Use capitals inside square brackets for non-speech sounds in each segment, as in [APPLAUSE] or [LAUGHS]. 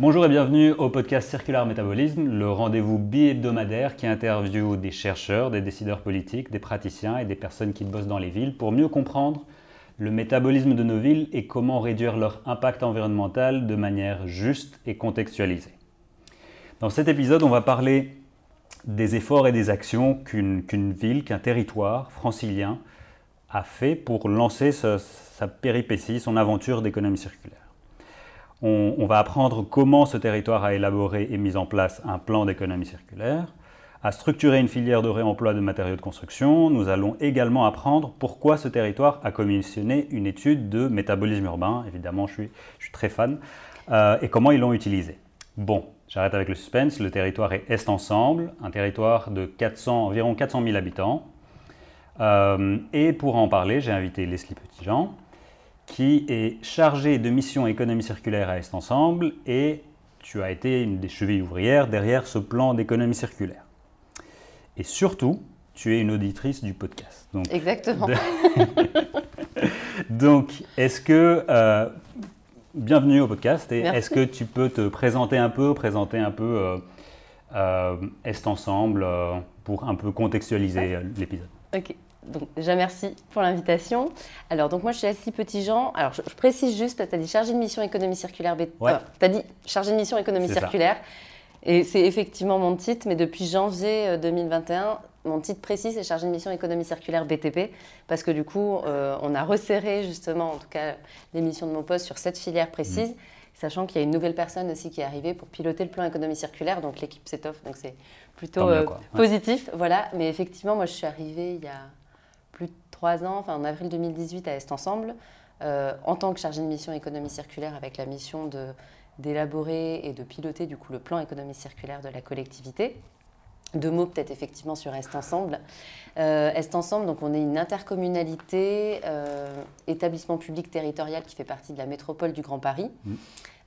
Bonjour et bienvenue au podcast Circular Métabolisme, le rendez-vous bi-hebdomadaire qui interviewe des chercheurs, des décideurs politiques, des praticiens et des personnes qui bossent dans les villes pour mieux comprendre le métabolisme de nos villes et comment réduire leur impact environnemental de manière juste et contextualisée. Dans cet épisode, on va parler des efforts et des actions qu'une ville, qu'un territoire francilien a fait pour lancer sa, sa péripétie, son aventure d'économie circulaire. On, va apprendre comment ce territoire a élaboré et mis en place un plan d'économie circulaire, a structuré une filière de réemploi de matériaux de construction. Nous allons également apprendre pourquoi ce territoire a commissionné une étude de métabolisme urbain, évidemment je suis, je suis très fan, euh, et comment ils l'ont utilisé. Bon, j'arrête avec le suspense, le territoire est Est Ensemble, un territoire de 400, environ 400 000 habitants. Euh, et pour en parler, j'ai invité Leslie Petitjean, qui est chargée de mission économie circulaire à Est Ensemble, et tu as été une des chevilles ouvrières derrière ce plan d'économie circulaire. Et surtout, tu es une auditrice du podcast. Donc, Exactement. De... [LAUGHS] Donc, est-ce que... Euh, bienvenue au podcast. Et est-ce que tu peux te présenter un peu, présenter un peu euh, euh, Est Ensemble pour un peu contextualiser ouais. l'épisode? Ok. Donc déjà merci pour l'invitation. Alors donc moi je suis Assis Petit-Jean. Alors je, je, précise juste, tu as dit chargé de mission économie circulaire. Ouais. tu as dit chargé de mission économie circulaire. Ça. Et c'est effectivement mon titre, mais depuis janvier 2021, mon titre précis, c'est chargé de mission économie circulaire BTP, parce que du coup, euh, on a resserré justement, en tout cas, les missions de mon poste sur cette filière précise, mmh. sachant qu'il y a une nouvelle personne aussi qui est arrivée pour piloter le plan économie circulaire, donc l'équipe s'étoffe, donc c'est plutôt euh, positif, ouais. voilà. Mais effectivement, moi, je suis arrivée il y a trois ans, enfin en avril 2018 à Est Ensemble, euh, en tant que chargée de mission économie circulaire, avec la mission de d'élaborer et de piloter du coup le plan économie circulaire de la collectivité. Deux mots peut-être effectivement sur Est Ensemble. Euh, Est Ensemble, donc on est une intercommunalité, euh, établissement public territorial qui fait partie de la métropole du Grand Paris. Mmh.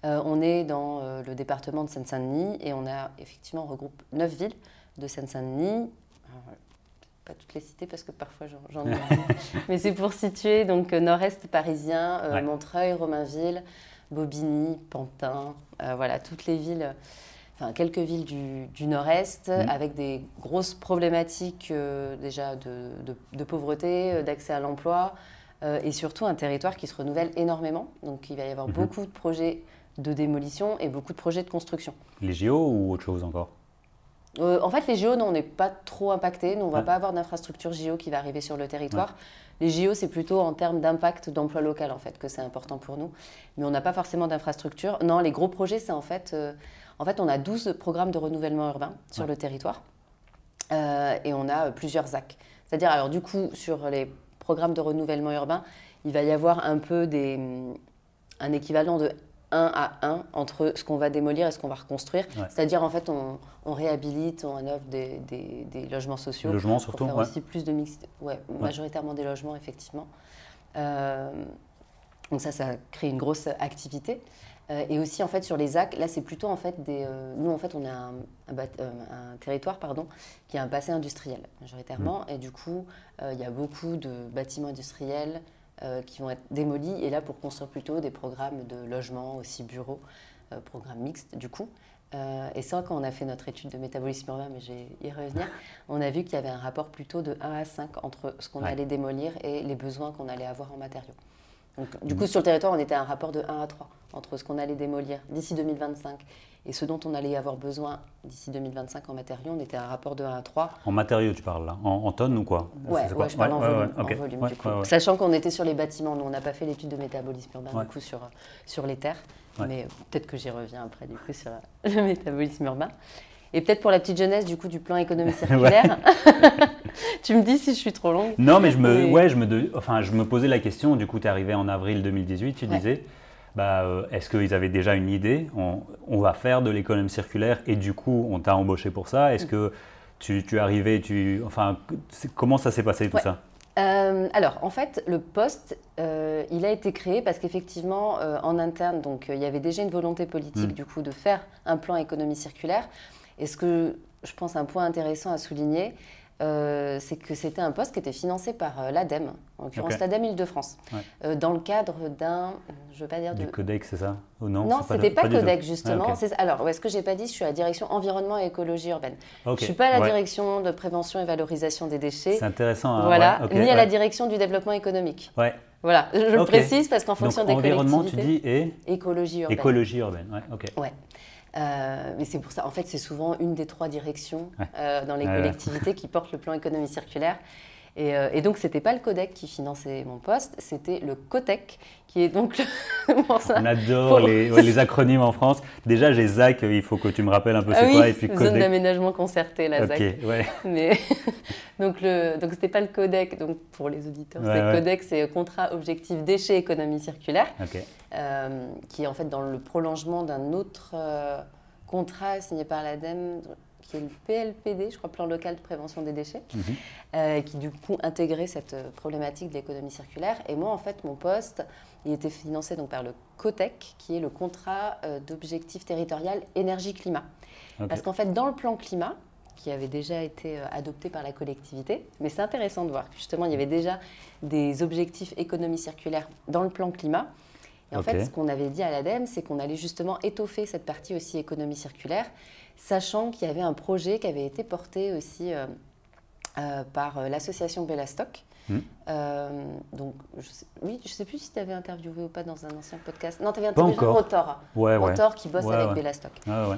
Euh, on est dans le département de Seine-Saint-Denis et on a effectivement on regroupe neuf villes de Seine-Saint-Denis. Pas toutes les citer parce que parfois j'en [LAUGHS] ai. Mais c'est pour situer donc nord-est parisien, ouais. Montreuil, Romainville, Bobigny, Pantin, euh, voilà, toutes les villes, enfin quelques villes du, du nord-est, mmh. avec des grosses problématiques euh, déjà de, de, de pauvreté, euh, d'accès à l'emploi, euh, et surtout un territoire qui se renouvelle énormément. Donc il va y avoir mmh. beaucoup de projets de démolition et beaucoup de projets de construction. Les JO ou autre chose encore? Euh, en fait, les JO, non, on n'est pas trop impacté. Nous, on ne va ouais. pas avoir d'infrastructure JO qui va arriver sur le territoire. Ouais. Les JO, c'est plutôt en termes d'impact d'emploi local, en fait, que c'est important pour nous. Mais on n'a pas forcément d'infrastructure. Non, les gros projets, c'est en fait... Euh, en fait, on a 12 programmes de renouvellement urbain sur ouais. le territoire. Euh, et on a plusieurs ZAC. C'est-à-dire, alors du coup, sur les programmes de renouvellement urbain, il va y avoir un peu des, un équivalent de 1 à 1 entre ce qu'on va démolir et ce qu'on va reconstruire. Ouais. C'est-à-dire, en fait, on, on, réhabilite, on rénove des, des, des, logements sociaux. Logements surtout, pour faire ouais. aussi plus de mixité. Ouais, majoritairement des logements, effectivement. Euh, donc ça, ça crée une grosse activité. Euh, et aussi, en fait, sur les AC, là, c'est plutôt, en fait, des... Euh, nous, en fait, on a un, un, un, territoire, pardon, qui a un passé industriel, majoritairement. Mmh. Et du coup, il y a beaucoup de bâtiments industriels, qui vont être démolis et là pour construire plutôt des programmes de logement, aussi bureaux, euh, programmes mixtes du coup. Euh, et ça, quand on a fait notre étude de métabolisme urbain, mais je vais y revenir, on a vu qu'il y avait un rapport plutôt de 1 à 5 entre ce qu'on ouais. allait démolir et les besoins qu'on allait avoir en matériaux. Donc, du coup, sur le territoire, on était à un rapport de 1 à 3 entre ce qu'on allait démolir d'ici 2025 et ce dont on allait avoir besoin d'ici 2025 en matériaux, on était à un rapport de 1 à 3. En matériaux, tu parles là. En, en tonnes ou quoi? Ouais, ouais je parle ouais, en volume, ouais, okay. en volume du coup. Sachant qu'on était sur les bâtiments, nous on n'a pas fait l'étude de métabolisme urbain du coup sur, sur les terres, mais peut-être que j'y reviens après du coup sur [LAUGHS] le métabolisme urbain. Et peut-être pour la petite jeunesse du coup du plan économie [LAUGHS] circulaire. [LAUGHS] tu me dis si je suis trop longue. Non, mais je me, ouais, je me, de, enfin, je me posais la question. Du coup, tu es arrivé en avril 2018, tu disais. Bah, euh, est-ce qu'ils avaient déjà une idée? On, on, va faire de l'économie circulaire et du coup, on t'a embauché pour ça. Est-ce que tu, tu es arrivé, tu, enfin, comment ça s'est passé tout ouais. ça? Euh, alors, en fait, le poste, euh, il a été créé parce qu'effectivement, euh, en interne, donc, il y avait déjà une volonté politique, mmh. du coup, de faire un plan économie circulaire. Et ce que je pense un point intéressant à souligner, euh, c'est que c'était un poste qui était financé par euh, l'ADEME, en l'occurrence l'ADEME Île-de-France, euh, dans le cadre d'un, je veux pas dire du codec, c'est ça Ou non Non, c'était pas, pas codec justement. Ah, Alors, est-ce que j'ai pas dit Je suis à la direction environnement et écologie urbaine. Je Je suis pas à la direction de prévention et valorisation des déchets. C'est intéressant. Hein, voilà, ni à la direction du développement économique. Ouais. Voilà, je le précise parce qu'en fonction des environnement, tu dis et écologie urbaine. Écologie urbaine, ouais, ok. Ouais. Euh, mais c'est pour ça, en fait, c'est souvent une des trois directions euh, dans les collectivités qui portent le plan économie circulaire. Et, euh, et donc, ce n'était pas le CODEC qui finançait mon poste, c'était le COTEC, qui est donc... [LAUGHS] ça, On adore les, [LAUGHS] les, acronymes en France. Déjà, j'ai ZAC, il faut que tu me rappelles un peu c'est ah quoi. Et puis Zone d'aménagement concerté, la ZAC. Ouais. Mais, [LAUGHS] donc, ce n'était pas le CODEC, donc pour les auditeurs, c'est le CODEC, c'est Contrat Objectif Déchets Économie Circulaire, euh, qui est en fait dans le prolongement d'un autre euh, contrat signé par l'ADEME qui est le PLPD, je crois, Plan local de prévention des déchets, mhm. euh, qui du coup intégrait cette euh, problématique de l'économie circulaire. Et moi, en fait, mon poste, il était financé donc par le COTEC, qui est le contrat euh, d'objectif territorial énergie-climat. Parce qu'en fait, dans le plan climat, qui avait déjà été adopté par la collectivité, mais c'est intéressant de voir que justement, il y avait déjà des objectifs économie circulaire dans le plan climat. Et en fait, ce qu'on avait dit à l'ADEME, c'est qu'on allait justement étoffer cette partie aussi économie circulaire sachant qu'il y avait un projet qui avait été porté aussi euh, euh, par euh, l'association Bellastock. Hmm. donc, oui, je ne sais plus si tu avais interviewé ou pas dans un ancien podcast. Non, tu avais interviewé Rotor, ouais, Rotor qui bosse avec Bellastock. Ah,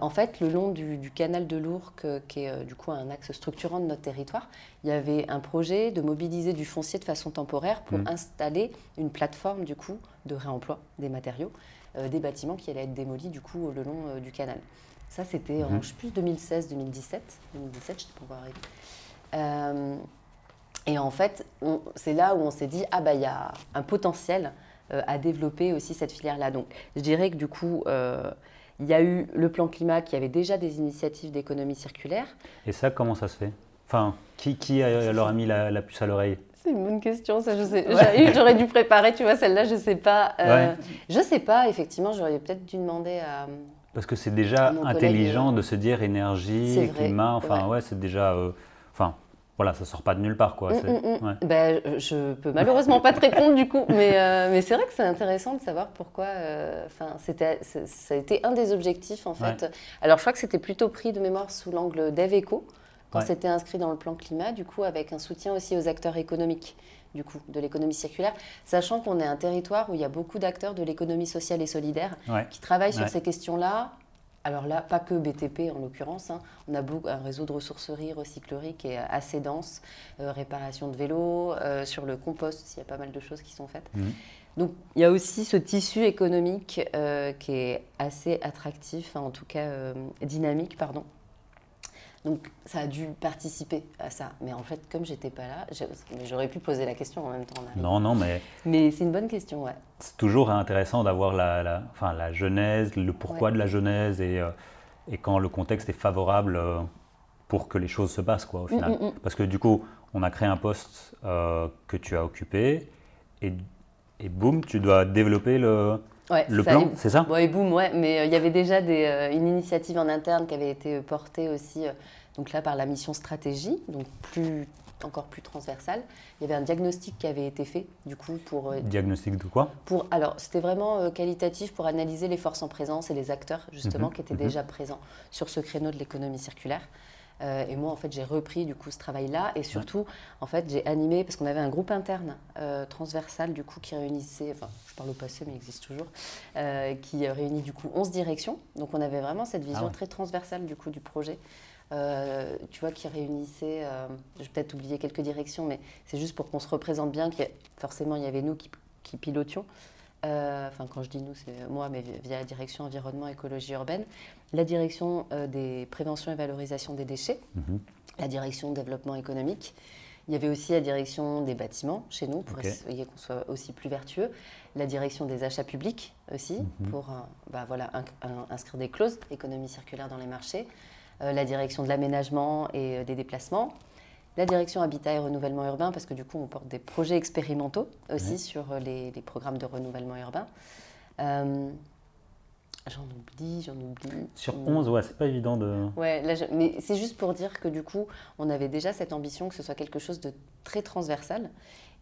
en fait, le long du, canal de l'Ourcq, qui est du coup un axe structurant de notre territoire, il y avait un projet de mobiliser du foncier de façon temporaire pour hmm. installer une plateforme du coup de réemploi des matériaux, des bâtiments qui allaient être démolis du coup le long du canal. Ça, c'était en, je sais plus, 2016, 2017. 2017, je ne pas arriver. Euh, et en fait, c'est là où on s'est dit, ah bah il y a un potentiel euh, à développer aussi cette filière-là. Donc, je dirais que du coup, euh, il y a eu le plan climat qui avait déjà des initiatives d'économie circulaire. Et ça, comment ça se fait? Enfin, qui, qui leur a mis la, puce à l'oreille? C'est une bonne question, ça je sais. J'aurais dû préparer, tu vois, celle-là, je sais pas. Je sais pas, effectivement, j'aurais peut-être dû demander à, parce que c'est déjà intelligent de se dire énergie, climat, enfin ouais, c'est déjà, euh, voilà, ça sort pas de nulle part quoi. Mm, mm, mm. Ben, je peux malheureusement pas te répondre du coup, mais, euh, mais c'est vrai que c'est intéressant de savoir pourquoi. Euh, enfin, c'était, ça a été un des objectifs en fait. Alors je crois que c'était plutôt pris de mémoire sous l'angle d'Eveco quand c'était inscrit dans le plan climat, du coup avec un soutien aussi aux acteurs économiques du coup, de l'économie circulaire, sachant qu'on est un territoire où il y a beaucoup d'acteurs de l'économie sociale et solidaire qui travaillent sur ces questions-là. Alors là, pas que BTP en l'occurrence, hein. on a un réseau de ressourcerie, recyclerie qui est assez dense, euh, réparation de vélos, euh, sur le compost, il y a pas mal de choses qui sont faites. Mmh. Donc il y a aussi ce tissu économique euh, qui est assez attractif, en tout cas dynamique, pardon, donc ça a dû participer à ça. Mais en fait, comme j'étais pas là, j'aurais pu poser la question en même temps. Non, non, mais. Mais c'est une bonne question, ouais. C'est toujours intéressant d'avoir la, la, enfin, la genèse, le pourquoi de la genèse et, euh, et, quand le contexte est favorable euh, pour que les choses se passent, quoi, au final. Mm, mm, mm. Parce que du coup, on a créé un poste euh, que tu as occupé et, et boum, tu dois développer le, le plan, c'est ça Oui, boum, ouais. Mais euh, il y avait déjà des, euh, une initiative en interne qui avait été portée aussi, euh, donc là par la mission stratégie, donc plus encore plus transversale. Il y avait un diagnostic qui avait été fait, du coup, pour... diagnostic de quoi? pour, Alors, c'était vraiment qualitatif pour analyser les forces en présence et les acteurs, justement, mhm, qui étaient mhm. déjà présents sur ce créneau de l'économie circulaire. Euh, et moi, en fait, j'ai repris du coup ce travail-là. Et surtout, en fait, j'ai animé parce qu'on avait un groupe interne euh, transversal du coup qui réunissait, enfin, je parle au passé, mais il existe toujours, euh, qui réunit du coup 11 directions. Donc, on avait vraiment cette vision ah très transversale du coup du projet. tu vois, qui réunissait, je vais peut-être oublier quelques directions, mais c'est juste pour qu'on se représente bien, que forcément il y avait nous qui, qui pilotions, enfin quand je dis nous, c'est moi, mais via la direction environnement écologie urbaine, la direction euh, des préventions et valorisation des déchets, mhm. la direction développement économique. Il y avait aussi la direction des bâtiments chez nous pour essayer qu'on soit aussi plus vertueux, la direction des achats publics aussi mhm. pour euh, bah, voilà, inscrire des clauses économie circulaire dans les marchés, la direction de l'aménagement et des déplacements, la direction Habitat et Renouvellement Urbain, parce que du coup, on porte des projets expérimentaux aussi sur les, programmes de renouvellement urbain. J'en oublie, j'en oublie. Sur 11, ouais, c'est pas évident de. Ouais, mais c'est juste pour dire que du coup, on avait déjà cette ambition que ce soit quelque chose de très transversal.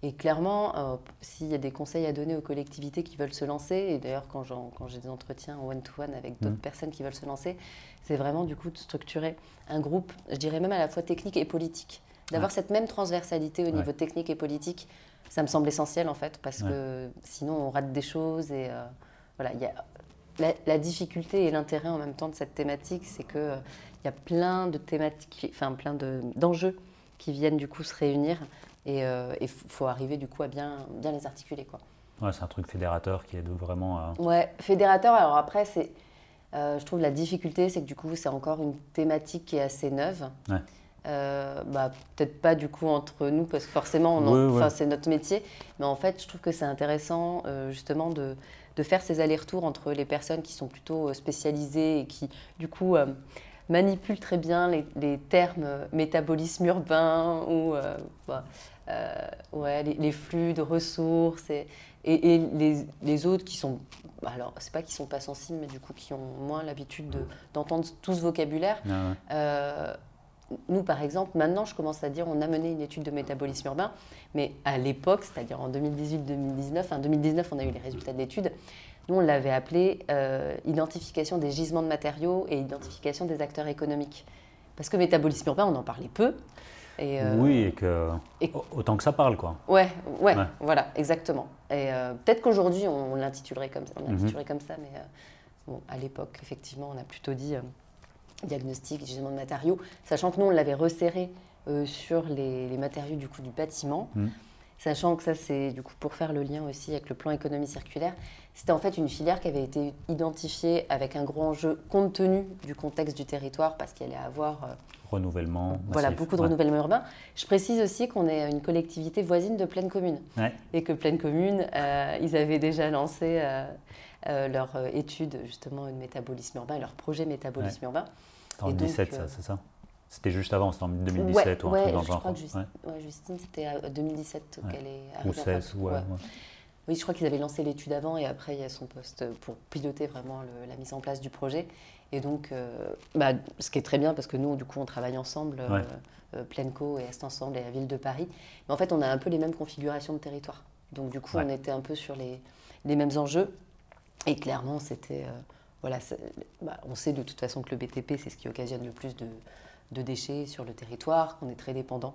Et clairement, euh, s'il y a des conseils à donner aux collectivités qui veulent se lancer, et d'ailleurs quand, quand j'ai des entretiens one-to-one avec d'autres mmh. personnes qui veulent se lancer, c'est vraiment du coup de structurer un groupe, je dirais même à la fois technique et politique. D'avoir cette même transversalité au niveau technique et politique, ça me semble essentiel en fait, parce que sinon on rate des choses et euh, voilà, il y a la, difficulté et l'intérêt en même temps de cette thématique, c'est qu'il euh, y a plein de thématiques, enfin plein d'enjeux qui viennent du coup se réunir et il euh, faut arriver du coup à bien, bien les articuler. Quoi. Ouais, c'est un truc fédérateur qui est de vraiment. Euh... Ouais, fédérateur. Alors après, c'est, euh, je trouve la difficulté, c'est que du coup, c'est encore une thématique qui est assez neuve. Ouais. bah, peut-être pas du coup entre nous parce que forcément on c'est notre métier mais en fait je trouve que c'est intéressant justement de, de faire ces allers-retours entre les personnes qui sont plutôt euh, spécialisées et qui, du coup, euh, manipulent très bien les, termes euh, métabolisme urbain ou bah, ouais, les, flux de ressources et, et, les, autres qui sont, alors c'est pas qu'ils sont pas sensibles, mais du coup qui ont moins l'habitude d'entendre tout ce vocabulaire. Ah nous, par exemple, maintenant, je commence à dire, on a mené une étude de métabolisme urbain, mais à l'époque, c'est-à-dire en 2018-2019, en 2019, on a eu les résultats de l'étude, nous, on l'avait appelé euh, identification des gisements de matériaux et identification des acteurs économiques. Parce que métabolisme urbain, on en parlait peu. Et, euh, oui, et que autant que ça parle, quoi. Ouais, ouais, voilà, exactement. Et euh, peut-être qu'aujourd'hui, on, l'intitulerait comme on mhm. comme ça, mais bon, à l'époque, effectivement, on a plutôt dit diagnostic, gisement de matériaux, sachant que nous, on l'avait resserré euh, sur les, matériaux du coup du bâtiment. Mmh. Sachant que ça, c'est du coup pour faire le lien aussi avec le plan économie circulaire, c'était en fait une filière qui avait été identifiée avec un gros enjeu compte tenu du contexte du territoire parce qu'elle allait avoir euh, renouvellement. Voilà, beaucoup de renouvellement urbain. Je précise aussi qu'on est une collectivité voisine de Pleine Commune et que Pleine Commune, euh, ils avaient déjà lancé leur étude justement de métabolisme urbain, leur projet métabolisme urbain. En 2017, ça, c'est ça? C'était juste avant, c'était en 2017 ou un truc dans le genre. Crois que Justine, c'était en 2017 qu'elle est arrivée. Ou 16, ouais, Oui, je crois qu'ils avaient lancé l'étude avant et après il y a son poste pour piloter vraiment la mise en place du projet. Et donc, euh, bah, ce qui est très bien parce que nous, du coup, on travaille ensemble, euh, euh, Plenco et Est Ensemble et la ville de Paris. Mais en fait, on a un peu les mêmes configurations de territoire. Donc, du coup, on était un peu sur les, les mêmes enjeux. Et clairement, c'était voilà, bah, on sait de toute façon que le BTP, c'est ce qui occasionne le plus de, déchets sur le territoire, qu'on est très dépendant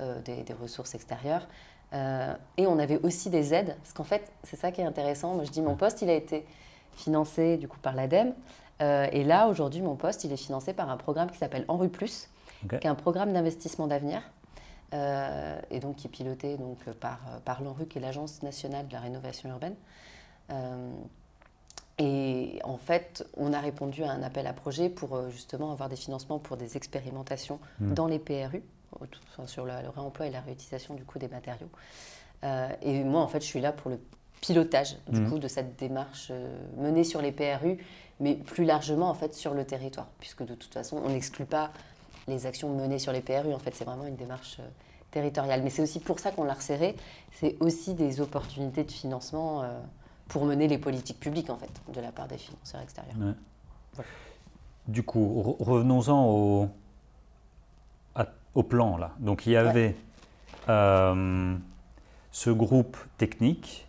euh, des, ressources extérieures. Euh, et on avait aussi des aides, parce qu'en fait, c'est ça qui est intéressant. Moi, je dis, mon poste, il a été financé du coup par l'ADEME. Euh, et là, aujourd'hui, mon poste, il est financé par un programme qui s'appelle Enru Plus, qui est un programme d'investissement d'avenir. et donc qui est piloté donc, par, par l'ENRU, qui est l'Agence nationale de la rénovation urbaine. Et en fait, on a répondu à un appel à projet pour euh, justement avoir des financements pour des expérimentations hmm. dans les PRU, sur le, réemploi et la réutilisation du coup des matériaux. Euh, et moi, en fait, je suis là pour le pilotage du hmm. coup de cette démarche euh, menée sur les PRU, mais plus largement en fait sur le territoire, puisque de toute façon, on n'exclut pas les actions menées sur les PRU. En fait, c'est vraiment une démarche territoriale. Mais c'est aussi pour ça qu'on l'a resserré. C'est aussi des opportunités de financement pour mener les politiques publiques, en fait, de la part des financeurs extérieurs. Du coup, revenons-en au, au, plan, là. Donc, il y avait euh, ce groupe technique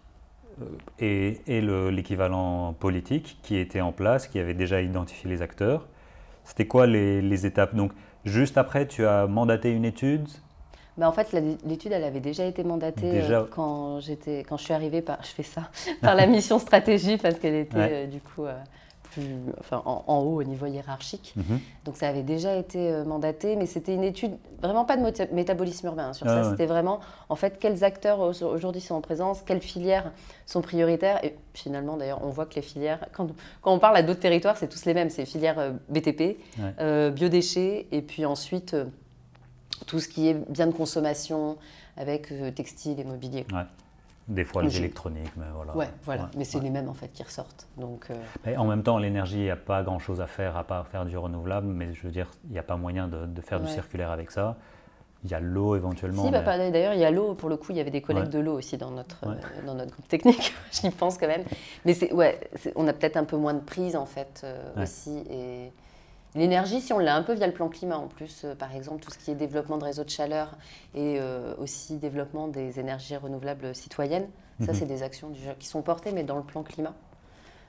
euh, et, et l'équivalent politique qui était en place, qui avait déjà identifié les acteurs. C'était quoi les, les étapes? Donc, juste après, tu as mandaté une étude bah, en fait, l'étude, elle avait déjà été mandatée euh, quand, quand je suis arrivée par, je fais ça, [LAUGHS] par la [LAUGHS] mission stratégie parce qu'elle était euh, du coup euh, plus, enfin, en, haut au niveau hiérarchique. Mhm. Donc ça avait déjà été mandaté, mais c'était une étude vraiment pas de métabolisme urbain. Hein, sur ça, c'était vraiment en fait quels acteurs aujourd'hui sont en présence, quelles filières sont prioritaires. Et finalement, d'ailleurs, on voit que les filières, quand, quand on parle à d'autres territoires, c'est tous les mêmes. C'est filières BTP, biodéchets, et puis ensuite tout ce qui est bien de consommation avec euh, textile et mobilier. Ouais. Des fois les électroniques, mais voilà. Ouais, voilà. mais c'est les mêmes en fait qui ressortent. Donc, euh, en même temps, l'énergie, il n'y a pas grand-chose à faire à part faire du renouvelable, mais je veux dire, il n'y a pas moyen de, faire du circulaire avec ça. il y a l'eau éventuellement. Si, bah, d'ailleurs, il y a l'eau. Pour le coup, il y avait des collègues de l'eau aussi dans notre, euh, dans notre groupe technique. [LAUGHS] J'y pense quand même. Mais ouais, on a peut-être un peu moins de prise en fait euh, aussi. Et l'énergie, si on l'a un peu via le plan climat en plus, euh, par exemple, tout ce qui est développement de réseaux de chaleur et aussi développement des énergies renouvelables citoyennes, ça, mhm. c'est des actions qui sont portées, mais dans le plan climat.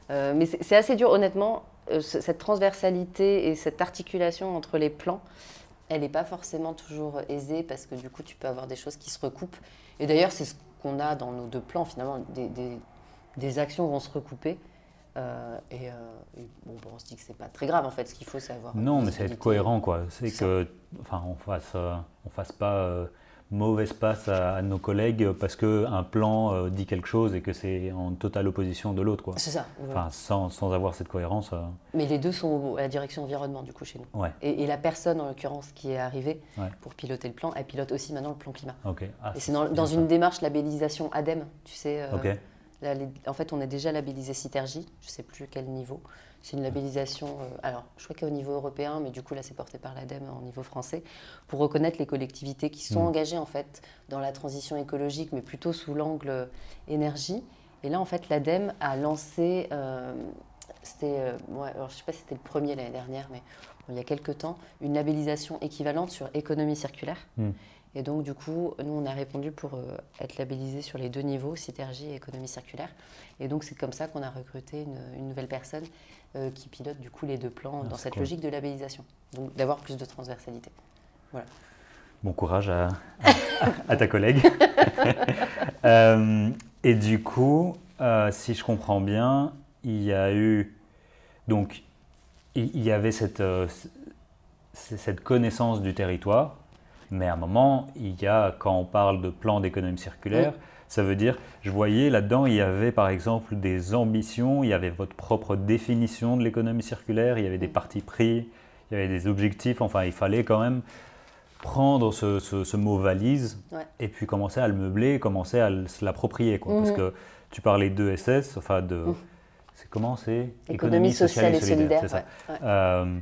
mais c'est assez dur, honnêtement, cette transversalité et cette articulation entre les plans elle n'est pas forcément toujours aisée parce que du coup, tu peux avoir des choses qui se recoupent. Et d'ailleurs, c'est ce qu'on a dans nos deux plans, finalement, des, des, actions vont se recouper. Euh, et, euh, bon, on se dit que c'est pas très grave en fait. Ce qu'il faut, c'est avoir. Non, mais c'est être cohérent quoi. C'est que, enfin, on fasse, euh, on fasse pas mauvaise passe à, nos collègues parce qu'un plan euh, dit quelque chose et que c'est en totale opposition de l'autre. C'est ça. Enfin, sans, sans, avoir cette cohérence. Mais les deux sont à la direction environnement, du coup, chez nous. Ouais. Et, la personne, en l'occurrence, qui est arrivée pour piloter le plan, elle pilote aussi maintenant le plan climat. Ah, et c'est dans, une démarche labellisation ADEME, tu sais. En fait, on est déjà labellisé Citergie, je ne sais plus quel niveau. C'est une labellisation, euh, alors je crois qu'au niveau européen, mais du coup là c'est porté par l'ADEME au niveau français, pour reconnaître les collectivités qui sont mm. engagées en fait dans la transition écologique, mais plutôt sous l'angle euh, énergie. Et là en fait l'ADEME a lancé, euh, c'était, alors, je ne sais pas si c'était le premier l'année dernière, mais il y a quelques temps, une labellisation équivalente sur économie circulaire. Mm. Et donc, du coup, nous, on a répondu pour être labellisé sur les deux niveaux, Citergie et économie circulaire. Et donc, c'est comme ça qu'on a recruté une, une, nouvelle personne euh, qui pilote du coup les deux plans ah, dans cette logique de labellisation. Donc d'avoir plus de transversalité. Voilà. Bon courage à, à, ta collègue. [LAUGHS] Euh, et du coup, euh, si je comprends bien, il y a eu donc il y avait cette, cette connaissance du territoire, mais à un moment, il y a, quand on parle de plan d'économie circulaire, ça veut dire, je voyais là-dedans, il y avait par exemple des ambitions, il y avait votre propre définition de l'économie circulaire, il y avait des partis pris, il y avait des objectifs, enfin il fallait quand même prendre ce, mot valise et puis commencer à le meubler, commencer à se l'approprier. Parce mhm. que tu parlais de SS, enfin de... Mhm. C'est comment c'est Économie, sociale, et solidaire. c'est ça. Euh,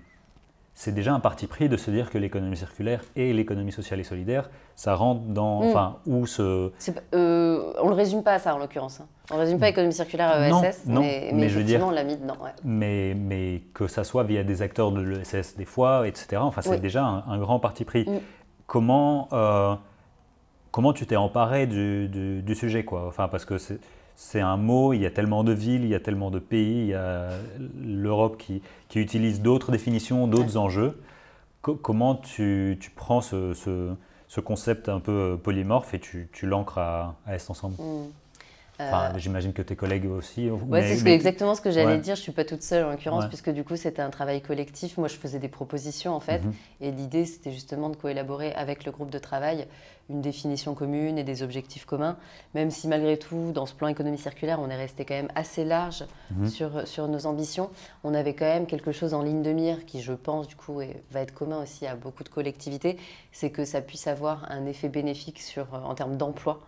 c'est déjà un parti pris de se dire que l'économie circulaire et l'économie sociale et solidaire, ça rentre dans, mm. enfin, où ce... Euh, on le résume pas à ça en l'occurrence. Hein. On ne résume pas économie circulaire à ESS, mais, mais, effectivement, on l'a mis dedans. Mais, mais que ça soit via des acteurs de l'ESS des fois, etc. Enfin, c'est déjà un, grand parti pris. Mm. Comment, euh, comment tu t'es emparé du, du, du, sujet, quoi? Enfin, parce que c'est c'est un mot, il y a tellement de villes, il y a tellement de pays, il y a l'Europe qui, qui, utilise d'autres définitions, d'autres enjeux. comment tu, tu prends ce, ce, concept un peu polymorphe et tu, tu l'ancres à, à Est Ensemble? Mmh. Euh, j'imagine que tes collègues aussi. Oui, c'est exactement ce que j'allais dire. Je ne suis pas toute seule en l'occurrence, puisque du coup, c'était un travail collectif. Moi, je faisais des propositions en fait. Mhm. Et l'idée, c'était justement de coélaborer avec le groupe de travail une définition commune et des objectifs communs. Même si malgré tout, dans ce plan économie circulaire, on est resté quand même assez large mhm. sur, sur nos ambitions. On avait quand même quelque chose en ligne de mire qui, je pense, du coup, va être commun aussi à beaucoup de collectivités. C'est que ça puisse avoir un effet bénéfique sur, en termes d'emploi.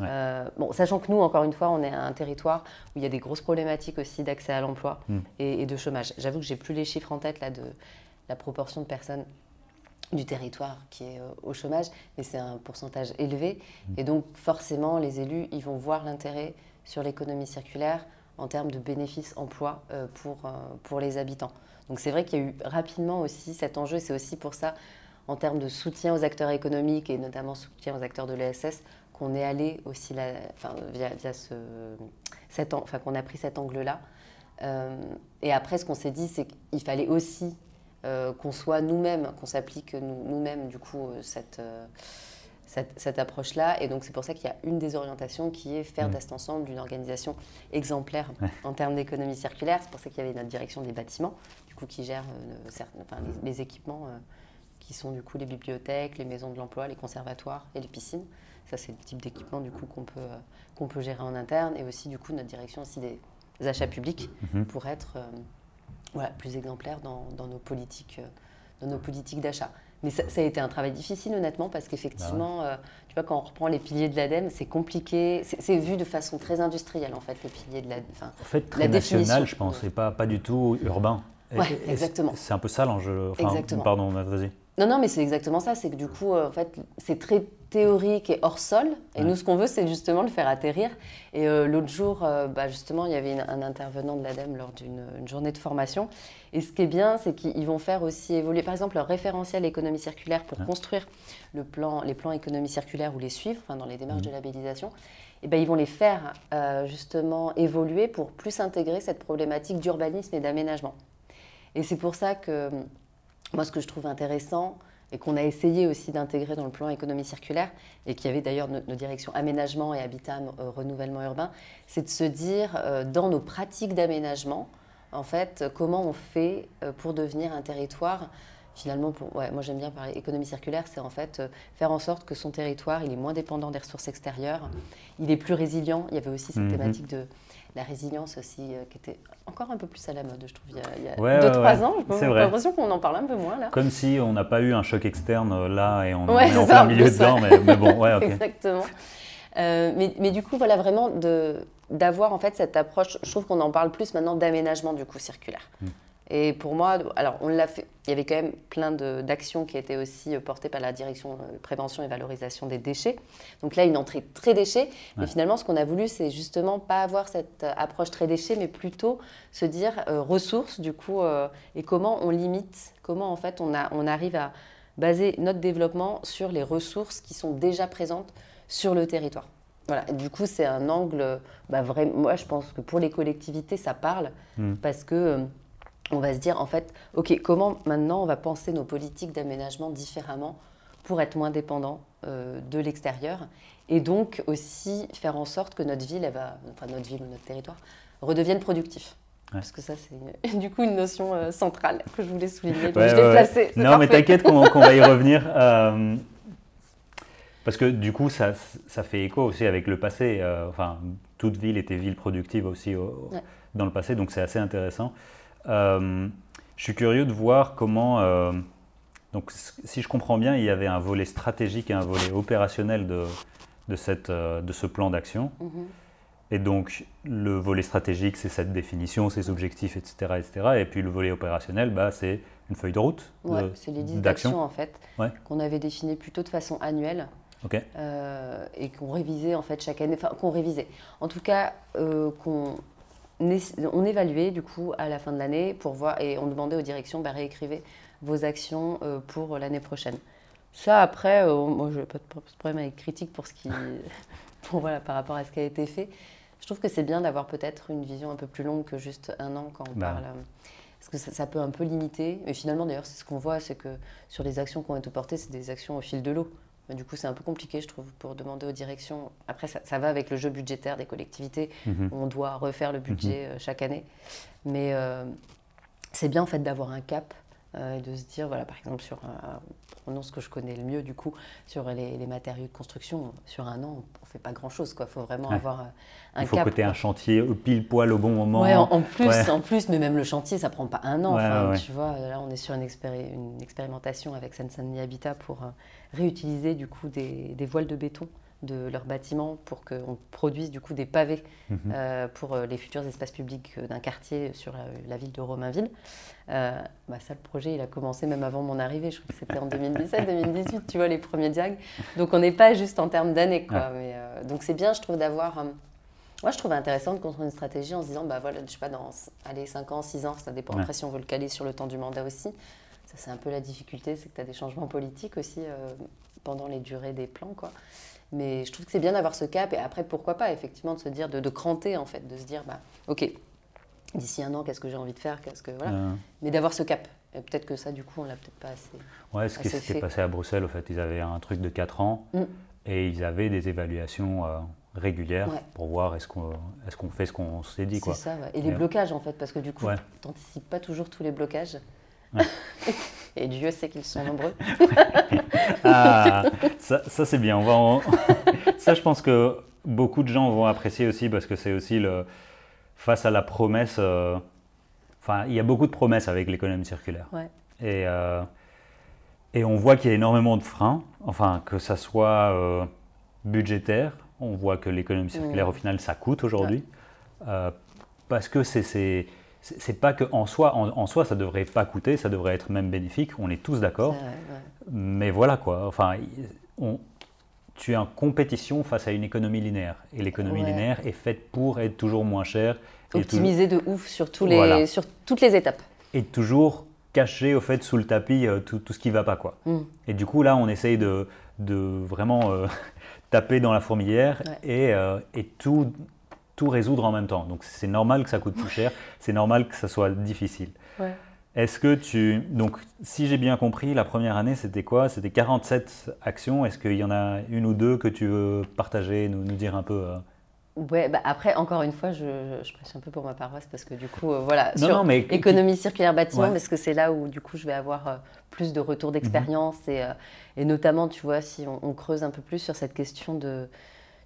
Euh, bon, sachant que nous, encore une fois, on est un territoire où il y a des grosses problématiques aussi d'accès à l'emploi hmm. et, de chômage. J'avoue que j'ai plus les chiffres en tête là de la proportion de personnes du territoire qui est euh, au chômage, mais c'est un pourcentage élevé. Hmm. Et donc, forcément, les élus, ils vont voir l'intérêt sur l'économie circulaire en termes de bénéfices emploi euh, pour, pour les habitants. Donc, c'est vrai qu'il y a eu rapidement aussi cet enjeu, c'est aussi pour ça, en termes de soutien aux acteurs économiques et notamment soutien aux acteurs de l'ESS, qu'on est allé aussi enfin, via, ce, cet, enfin, qu'on a pris cet angle-là. Euh, et après, ce qu'on s'est dit, c'est qu'il fallait aussi euh, qu'on soit nous-mêmes, qu'on s'applique nous-mêmes, du coup, euh, cette, cette, approche-là. Et donc, c'est pour ça qu'il y a une des orientations qui est faire mmh. d'Est Ensemble une organisation exemplaire en termes d'économie circulaire. C'est pour ça qu'il y avait notre direction des bâtiments, du coup, qui gère enfin, les, les, équipements qui sont, du coup, les bibliothèques, les maisons de l'emploi, les conservatoires et les piscines. Ça, c'est le type d'équipement du coup qu'on peut, euh, qu'on peut gérer en interne et aussi du coup notre direction aussi des, achats publics mhm. pour être euh, voilà, plus exemplaire dans, dans, nos politiques, euh, dans nos politiques d'achat. Mais ça, a été un travail difficile honnêtement parce qu'effectivement, bah tu vois, quand on reprend les piliers de l'ADEME, c'est compliqué. C'est vu de façon très industrielle en fait, les piliers de l'ADEME. en fait, très national, je pense, et pas, pas du tout urbain. Ouais, exactement. C'est un peu ça l'enjeu. Enfin, exactement. Pardon, vas-y. Non, non, mais c'est exactement ça. C'est que du coup, en fait, c'est très théorique et hors sol. Et nous, ce qu'on veut, c'est justement le faire atterrir. Et l'autre jour, bah, justement, il y avait un intervenant de l'ADEME lors d'une journée de formation. Et ce qui est bien, c'est qu'ils vont faire aussi évoluer, par exemple, leur référentiel économie circulaire pour construire le plan, les plans économie circulaire ou les suivre enfin, dans les démarches mmh. de labellisation. Et ben, ils vont les faire justement évoluer pour plus intégrer cette problématique d'urbanisme et d'aménagement. Et c'est pour ça que moi, ce que je trouve intéressant et qu'on a essayé aussi d'intégrer dans le plan économie circulaire, et qui avait d'ailleurs nos, directions aménagement et habitat, euh, renouvellement urbain, c'est de se dire, euh, dans nos pratiques d'aménagement, en fait, comment on fait euh, pour devenir un territoire finalement, pour, ouais, moi j'aime bien parler économie circulaire, c'est en fait faire en sorte que son territoire, il est moins dépendant des ressources extérieures, il est plus résilient. Il y avait aussi cette mhm. thématique de la résilience aussi, euh, qui était encore un peu plus à la mode, je trouve, il y a 2-3 ans. J'ai l'impression qu'on en parle un peu moins là. Comme si on n'a pas eu un choc externe euh, là et on est en plein milieu dedans, mais, bon, ouais, [LAUGHS] ok. Exactement. Euh, mais, mais, du coup, voilà, vraiment d'avoir en fait cette approche, je trouve qu'on en parle plus maintenant d'aménagement du coup circulaire. Hmm. Et pour moi, alors on l'a fait, il y avait quand même plein d'actions qui étaient aussi euh, portées par la direction euh, prévention et valorisation des déchets. Donc là, une entrée très déchets. Mais finalement, ce qu'on a voulu, c'est justement pas avoir cette euh, approche très déchets, mais plutôt se dire ressources, du coup, et comment on limite, comment en fait on, a, on arrive à baser notre développement sur les ressources qui sont déjà présentes sur le territoire. Voilà. du coup, c'est un angle, bah, vraiment, moi je pense que pour les collectivités, ça parle, hmm. parce que on va se dire en fait, ok, comment maintenant on va penser nos politiques d'aménagement différemment pour être moins dépendant euh, de l'extérieur et donc aussi faire en sorte que notre ville, va, enfin notre ville ou notre territoire redevienne productif. Parce que ça, c'est [LAUGHS] du coup une notion euh, centrale que je voulais souligner. je l'ai placée. Non, mais t'inquiète qu'on va y [LAUGHS] revenir. Euh, parce que du coup, ça, ça, fait écho aussi avec le passé. enfin, toute ville était ville productive aussi dans le passé, donc c'est assez intéressant. Euh, je suis curieux de voir comment. Euh, donc, si je comprends bien, il y avait un volet stratégique et un volet opérationnel de, de, cette, euh, de ce plan d'action. Mhm. Et donc, le volet stratégique, c'est cette définition, ses objectifs, etc. etc. Et puis, le volet opérationnel, bah, c'est une feuille de route. Ouais, c'est les 10 d'actions, en fait, qu'on avait définies plutôt de façon annuelle. et qu'on révisait, en fait, chaque année. Enfin, qu'on révisait. En tout cas, qu'on on évaluait du coup à la fin de l'année pour voir et on demandait aux directions bah, réécrivez vos actions euh, pour l'année prochaine. Ça après, euh, moi je n'ai pas de problème avec critique pour ce qui, [LAUGHS] pour voilà par rapport à ce qui a été fait. Je trouve que c'est bien d'avoir peut-être une vision un peu plus longue que juste un an quand on bah. parle. Euh, parce que ça, ça, peut un peu limiter. Et finalement, d'ailleurs, c'est ce qu'on voit, c'est que sur les actions qui ont été portées, c'est des actions au fil de l'eau du coup, c'est un peu compliqué, je trouve, pour demander aux directions. Après, ça, va avec le jeu budgétaire des collectivités. Mhm. On doit refaire le budget mhm. euh, chaque année. Mais euh, c'est bien, en fait, d'avoir un cap et de se dire, voilà, par exemple, sur, prenons ce que je connais le mieux, du coup, sur les, matériaux de construction, sur un an, on ne fait pas grand-chose, quoi. Il faut vraiment avoir un cap. Il faut que tu un chantier pile poil au bon moment. Oui, en, plus, en plus, mais même le chantier, ça ne prend pas un an. enfin, tu vois, là, on est sur une, une expérimentation avec Seine-Saint-Denis Habitat pour réutiliser du coup des, voiles de béton de leurs bâtiments pour qu'on produise du coup des pavés mhm. euh, pour euh, les futurs espaces publics euh, d'un quartier sur la, ville de Romainville. bah ça, le projet, il a commencé même avant mon arrivée. Je crois que c'était en 2017-2018, tu vois, les premiers diags. Donc on n'est pas juste en termes d'années, quoi. Mais, donc c'est bien, je trouve, d'avoir... moi, je trouve intéressant de construire une stratégie en se disant, bah voilà, je sais pas, dans allez, 5 ans, 6 ans, ça dépend après si on veut le caler sur le temps du mandat aussi. Ça, c'est un peu la difficulté, c'est que tu as des changements politiques aussi pendant les durées des plans. Quoi. Mais je trouve que c'est bien d'avoir ce cap. Et après, pourquoi pas, effectivement, de se dire, de, de cranter, en fait, de se dire, bah, OK, d'ici un an, qu'est-ce que j'ai envie de faire qu'est-ce que, voilà. Mais d'avoir ce cap. Et peut-être que ça, du coup, on l'a peut-être pas assez. Ouais, ce qui s'est passé à Bruxelles, au fait, ils avaient un truc de 4 ans mm. et ils avaient des évaluations. Euh, régulières pour voir est-ce qu'on est qu'on fait ce qu'on s'est dit. C'est ça, et les blocages en fait, parce que du coup, tu n'anticipes pas toujours tous les blocages. [LAUGHS] Et Dieu sait qu'ils sont nombreux. [LAUGHS] ah, ça, c'est bien. On va [LAUGHS] ça, je pense que beaucoup de gens vont apprécier aussi parce que c'est aussi le face à la promesse. Euh, enfin, il y a beaucoup de promesses avec l'économie circulaire. Et, euh, et on voit qu'il y a énormément de freins. Enfin, que ça soit euh, budgétaire. On voit que l'économie circulaire, au final, ça coûte aujourd'hui. parce que c'est c'est pas que en soi, en, soi, ça devrait pas coûter, ça devrait être même bénéfique. On est tous d'accord. Mais voilà quoi. Enfin, on, tu es en compétition face à une économie linéaire. Et l'économie linéaire est faite pour être toujours moins chère. Optimiser de ouf sur, tous les, sur toutes les étapes. Et toujours cacher au fait sous le tapis euh, tout, tout, ce qui va pas quoi. Mm. Et du coup là on essaye de, de vraiment euh, [LAUGHS] taper dans la fourmilière et, euh, et, tout, tout résoudre en même temps. Donc c'est normal que ça coûte plus cher, [LAUGHS] c'est normal que ça soit difficile. Est-ce que tu... Donc, si j'ai bien compris, la première année, c'était quoi? C'était 47 actions. Est-ce qu'il y en a une ou deux que tu veux partager, nous, nous dire un peu euh? Ouais, bah après, encore une fois, je, je, prêche un peu pour ma paroisse parce que du coup, euh, voilà, sur mais... économie circulaire bâtiment, parce que c'est là où du coup je vais avoir euh, plus de retours d'expérience mhm. et, et, notamment, tu vois, si on, on, creuse un peu plus sur cette question de,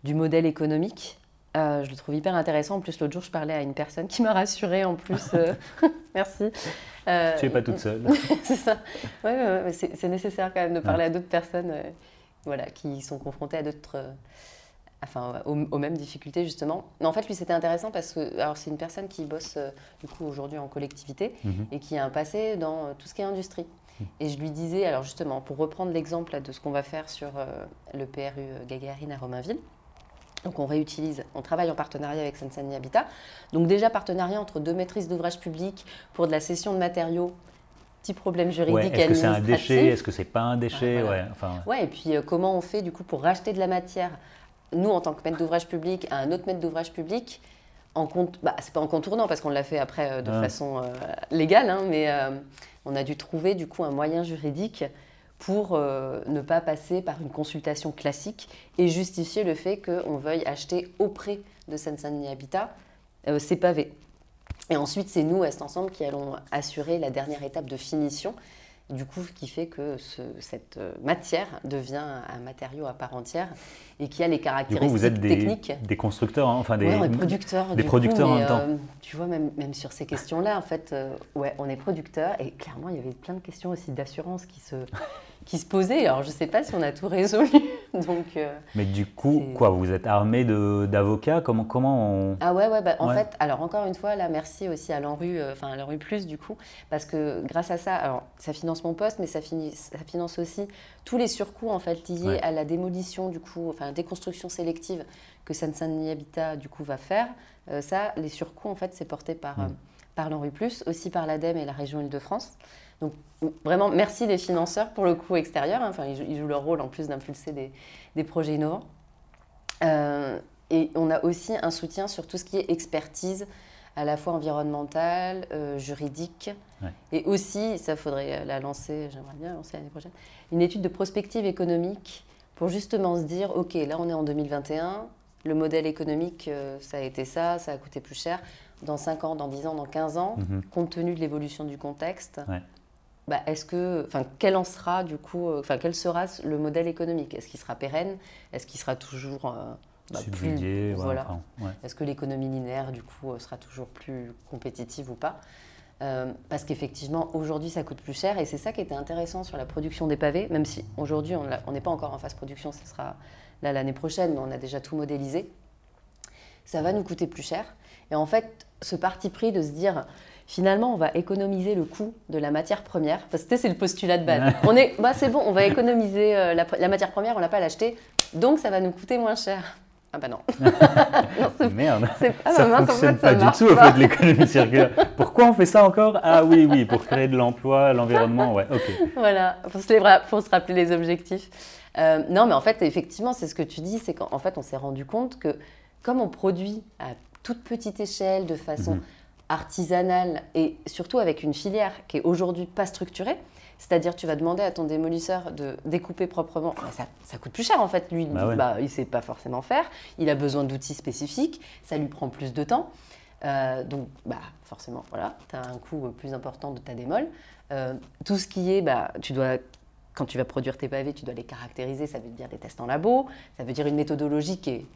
du modèle économique, euh, je le trouve hyper intéressant. En plus, l'autre jour, je parlais à une personne qui m'a rassurée. En plus, euh, [LAUGHS] merci. Euh, tu n'es pas toute seule. [LAUGHS] c'est ça. Ouais, c'est nécessaire quand même de parler à d'autres personnes, voilà, qui sont confrontées à d'autres, enfin, aux, mêmes difficultés justement. Mais en fait, lui, c'était intéressant parce que, alors, c'est une personne qui bosse du coup aujourd'hui en collectivité mhm. et qui a un passé dans tout ce qui est industrie. Mhm. Et je lui disais, alors justement, pour reprendre l'exemple de ce qu'on va faire sur le PRU Gagarine à Romainville. Donc on réutilise, on travaille en partenariat avec Sensani Habitat. Donc déjà partenariat entre deux maîtrises d'ouvrage public pour de la cession de matériaux petit problème juridique Est-ce que c'est un déchet? Est-ce que c'est pas un déchet? Ouais, enfin... ouais, et puis euh, comment on fait du coup pour racheter de la matière? Nous, en tant que maître d'ouvrage public, à un autre maître d'ouvrage public, en compte, bah, c'est pas en contournant parce qu'on l'a fait après euh, de façon euh, légale, hein, mais on a dû trouver du coup un moyen juridique pour euh, ne pas passer par une consultation classique et justifier le fait qu'on veuille acheter auprès de Seine-Saint-Denis Habitat euh, ces pavés. Et ensuite, c'est nous, Est Ensemble, qui allons assurer la dernière étape de finition, du coup, qui fait que cette euh, matière devient un matériau à part entière et qui a les caractéristiques du coup, vous êtes des, techniques. Des constructeurs, hein, enfin des, producteurs. Des producteurs en même temps. tu vois, même, même sur ces questions-là, en fait, ouais, on est producteurs et clairement, il y avait plein de questions aussi d'assurance qui se, qui se posaient. Alors, je ne sais pas si on a tout résolu. [LAUGHS] Donc, euh, Mais du coup, quoi, vous êtes armé d'avocats? Comment, comment on... Ah ouais, ouais, bah, en fait, alors encore une fois, là, merci aussi à l'ANRU, euh, enfin à l'ANRU Plus, du coup, parce que grâce à ça, alors ça finance mon poste, mais ça, ça finance aussi tous les surcoûts, en fait, liés à la démolition, du coup, enfin, la déconstruction sélective que Seine-Saint-Denis Habitat, du coup, va faire. Euh, ça, les surcoûts, en fait, c'est porté par, mm. par l'ANRU Plus, aussi par l'ADEME et la région Île-de-France. Donc vraiment, merci les financeurs pour le coup extérieur. Hein. Enfin, ils, jouent leur rôle en plus d'impulser des, des, projets innovants. Euh, et on a aussi un soutien sur tout ce qui est expertise, à la fois environnementale, euh, juridique, et aussi, ça faudrait la lancer, j'aimerais bien lancer l'année prochaine, une étude de prospective économique pour justement se dire, ok, là on est en 2021, le modèle économique, euh, ça a été ça, ça a coûté plus cher. Dans 5 ans, dans 10 ans, dans 15 ans, mhm. compte tenu de l'évolution du contexte, bah, est-ce que, enfin, quel en sera du coup, euh, enfin, quel sera le modèle économique? Est-ce qu'il sera pérenne? Est-ce qu'il sera toujours euh, bah, plus, voilà. Est-ce que l'économie linéaire du coup euh, sera toujours plus compétitive ou pas? Parce qu'effectivement, aujourd'hui, ça coûte plus cher et c'est ça qui était intéressant sur la production des pavés, même si aujourd'hui, on n'est pas encore en phase production, ce sera là l'année prochaine, mais on a déjà tout modélisé. Ça va nous coûter plus cher. Et en fait, ce parti pris de se dire, finalement, on va économiser le coût de la matière première, parce que c'est le postulat de base. on est, bah, c'est bon, on va économiser euh, la, matière première, on l'a pas à l'acheter, donc ça va nous coûter moins cher. Ah bah non. [LAUGHS] non Merde, ah ça ne fonctionne pas du tout au fait de l'économie circulaire. Pourquoi on fait ça encore? Ah oui, oui, pour créer de l'emploi, l'environnement, ouais, ok. Voilà, pour se, faut se rappeler les objectifs. Euh, non, mais en fait, effectivement, c'est ce que tu dis, c'est qu'en fait, on s'est rendu compte que comme on produit à toute petite échelle, de façon... Mhm artisanale et surtout avec une filière qui est aujourd'hui pas structurée. C'est-à-dire, tu vas demander à ton démolisseur de découper proprement. ça, ça, coûte plus cher en fait. Lui, bah bah, il ne sait pas forcément faire. Il a besoin d'outils spécifiques. Ça lui prend plus de temps. Euh, donc, bah, forcément, voilà, tu as un coût plus important de ta démol. Euh, tout ce qui est, bah, tu dois, quand tu vas produire tes pavés, tu dois les caractériser. Ça veut dire des tests en labo. Ça veut dire une méthodologie qui est,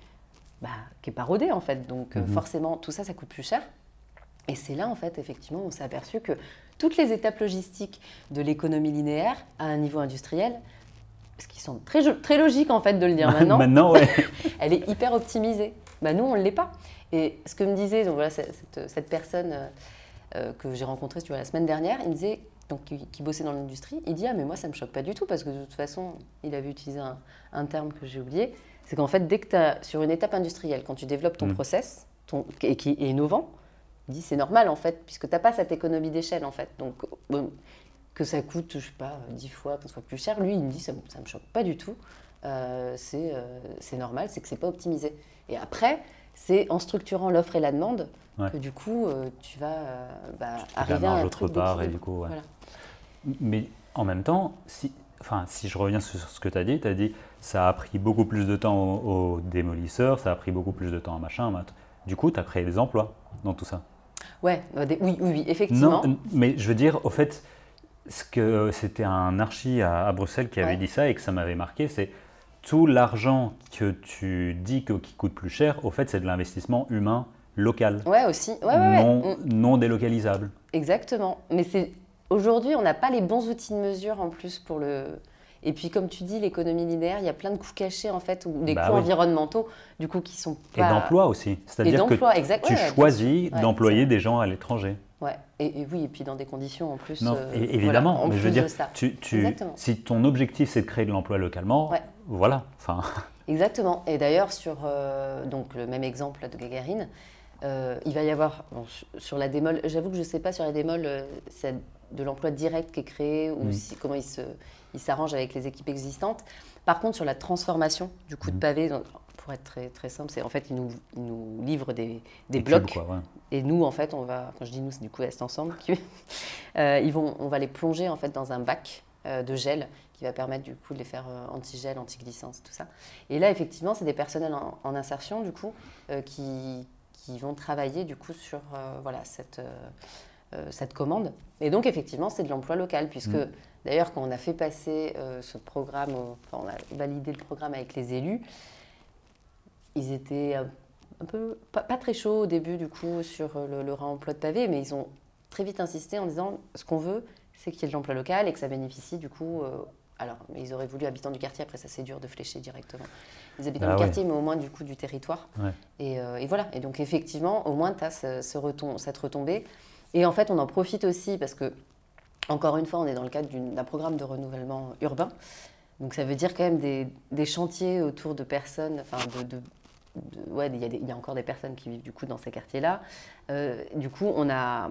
bah, qui est parodée en fait. Donc, mhm. forcément, tout ça, ça coûte plus cher. Et c'est là, en fait, effectivement, on s'est aperçu que toutes les étapes logistiques de l'économie linéaire à un niveau industriel, ce qui semble très, très logique, en fait, de le dire [LAUGHS] maintenant, maintenant ouais. [LAUGHS] elle est hyper optimisée. Bah, nous, on ne l'est pas. Et ce que me disait donc, voilà, cette, cette personne que j'ai rencontré tu vois, la semaine dernière, il me disait, donc qui, bossait dans l'industrie, il dit Ah, mais moi, ça ne me choque pas du tout, parce que de toute façon, il avait utilisé un, terme que j'ai oublié. C'est qu'en fait, dès que tu as, sur une étape industrielle, quand tu développes ton mm. process, ton, et qui est innovant, dit C'est normal, en fait, puisque tu n'as pas cette économie d'échelle, en fait. Donc, que ça coûte, je sais pas, 10 fois, 15 fois plus cher, lui, il me dit Ça ne me choque pas du tout. Euh, euh, c'est normal, c'est que c'est pas optimisé. Et après, c'est en structurant l'offre et la demande que du coup, euh, tu vas bah, arriver à un autre part et du coup, Mais en même temps, si, enfin, si je reviens sur ce que tu as dit, tu as dit ça a pris beaucoup plus de temps aux, démolisseurs, ça a pris beaucoup plus de temps à machin. Du coup, tu as créé des emplois dans tout ça. Ouais, oui, oui, oui, effectivement. Non, mais je veux dire, au fait, ce que c'était un archi à, Bruxelles qui avait dit ça et que ça m'avait marqué, c'est tout l'argent que tu dis que, qui coûte plus cher, au fait, c'est de l'investissement humain local. Ouais, aussi. non, mm. non délocalisable. Exactement. Mais c'est aujourd'hui, on n'a pas les bons outils de mesure en plus pour le. Et puis, comme tu dis, l'économie linéaire, il y a plein de coûts cachés, en fait, ou des bah coûts environnementaux, du coup, qui sont pas... Et d'emploi aussi. C'est-à-dire que tu choisis d'employer des gens à l'étranger. Ouais, et, oui, et puis dans des conditions en plus. Non, euh, évidemment, mais je veux dire, tu, tu, si ton objectif c'est de créer de l'emploi localement, voilà. Enfin. Exactement. Et d'ailleurs, sur euh, donc, le même exemple de Gagarine, euh, il va y avoir, sur la démol, j'avoue que je ne sais pas sur la démol, c'est de l'emploi direct qui est créé ou si, comment il s'arrange il avec les équipes existantes. Par contre, sur la transformation du coup de mmh. pavé, pour être très, très simple, c'est en fait, ils nous, nous livrent des, des, blocs. Et nous, en fait, on va, quand je dis nous, c'est du coup Est Ensemble, qui, [LAUGHS] euh, ils vont, on va les plonger en fait dans un bac euh, de gel qui va permettre du coup de les faire euh, anti-gel, anti-glissance, tout ça. Et là, effectivement, c'est des personnels en, insertion du coup qui, qui, vont travailler du coup sur voilà cette cette commande. Et donc, effectivement, c'est de l'emploi local, puisque mm. D'ailleurs, quand on a fait passer ce programme, enfin, on a validé le programme avec les élus, ils étaient un peu, pas, très chauds au début, du coup, sur le, le réemploi de pavés, mais ils ont très vite insisté en disant ce qu'on veut, c'est qu'il y ait de l'emploi local et que ça bénéficie, du coup. Euh, alors, ils auraient voulu habitants du quartier, après ça c'est dur de flécher directement. Les habitants ah du quartier, mais au moins du coup du territoire. Euh, et, voilà. Et donc, effectivement, au moins, tu as ce, cette retombée. Et en fait, on en profite aussi parce que, encore une fois, on est dans le cadre d'un programme de renouvellement urbain. Donc ça veut dire quand même des, des chantiers autour de personnes, enfin de, il y, a encore des personnes qui vivent du coup dans ces quartiers-là. Euh, du coup, on a,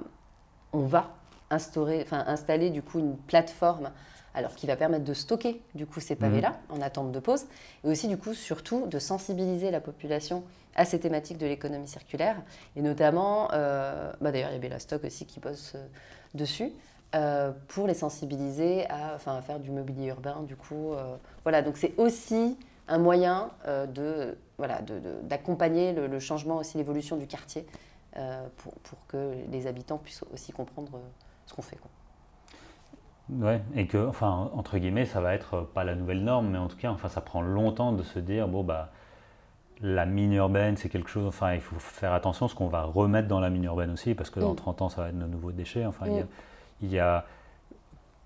on va instaurer, enfin installer du coup une plateforme, alors qui va permettre de stocker du coup ces pavés-là mhm. en attente de pause, et aussi du coup surtout de sensibiliser la population à ces thématiques de l'économie circulaire, et notamment, euh, bah d'ailleurs il y a Bella Stock aussi qui bosse euh, dessus. Pour les sensibiliser à, enfin, à faire du mobilier urbain, du coup. voilà, donc c'est aussi un moyen euh, de voilà d'accompagner le, changement aussi l'évolution du quartier euh, pour, pour, que les habitants puissent aussi comprendre euh, ce qu'on fait quoi. Ouais, et que enfin entre guillemets ça va être pas la nouvelle norme mais en tout cas enfin ça prend longtemps de se dire bon bah la mine urbaine c'est quelque chose enfin il faut faire attention à ce qu'on va remettre dans la mine urbaine aussi parce que dans 30 mm. ans ça va être de nouveaux déchets enfin il, y a. il y a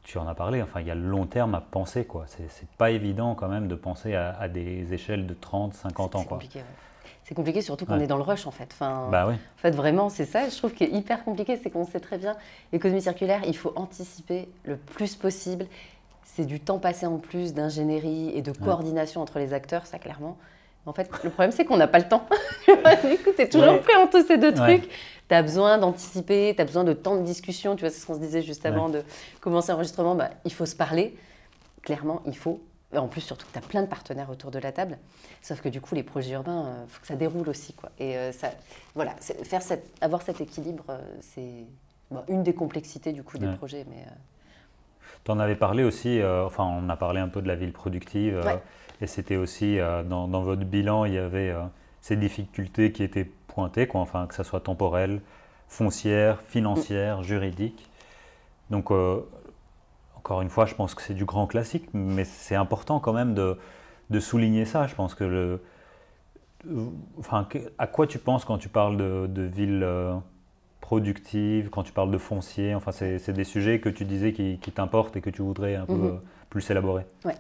tu en as parlé, enfin, il y a le long terme à penser. quoi. C'est pas évident quand même de penser à, des échelles de 30, 50 ans. C'est compliqué. C'est compliqué, surtout qu'on est dans le rush en fait. Enfin, bah oui. En fait, vraiment, c'est ça. Je trouve qui est hyper compliqué, c'est qu'on sait très bien, l'économie circulaire, il faut anticiper le plus possible. C'est du temps passé en plus d'ingénierie et de coordination entre les acteurs, ça clairement. En fait, le problème, c'est qu'on n'a pas le temps. [LAUGHS] du coup, tu toujours pris entre ces deux trucs tu as besoin d'anticiper, tu as besoin de temps de discussion. Tu vois, c'est ce qu'on se disait juste avant de commencer l'enregistrement. Bah, il faut se parler. Clairement, il faut. En plus, surtout que tu as plein de partenaires autour de la table. Sauf que du coup, les projets urbains, il euh, faut que ça déroule aussi. Quoi. Et euh, ça, voilà, faire cette, avoir cet équilibre, euh, c'est une des complexités du coup des projets. Mais, Tu en avais parlé aussi, enfin, on a parlé un peu de la ville productive. et c'était aussi, dans, dans, votre bilan, il y avait ces difficultés qui étaient quoi, enfin que ça soit temporel, foncière, financière, juridique. Donc, euh, encore une fois, je pense que c'est du grand classique, mais c'est important quand même de, de, souligner ça. Je pense que le. Enfin, à quoi tu penses quand tu parles de, de ville euh, productive, quand tu parles de foncier? Enfin, c'est des sujets que tu disais qui, qui t'importent et que tu voudrais un peu mhm. euh, plus élaborer. Ouais.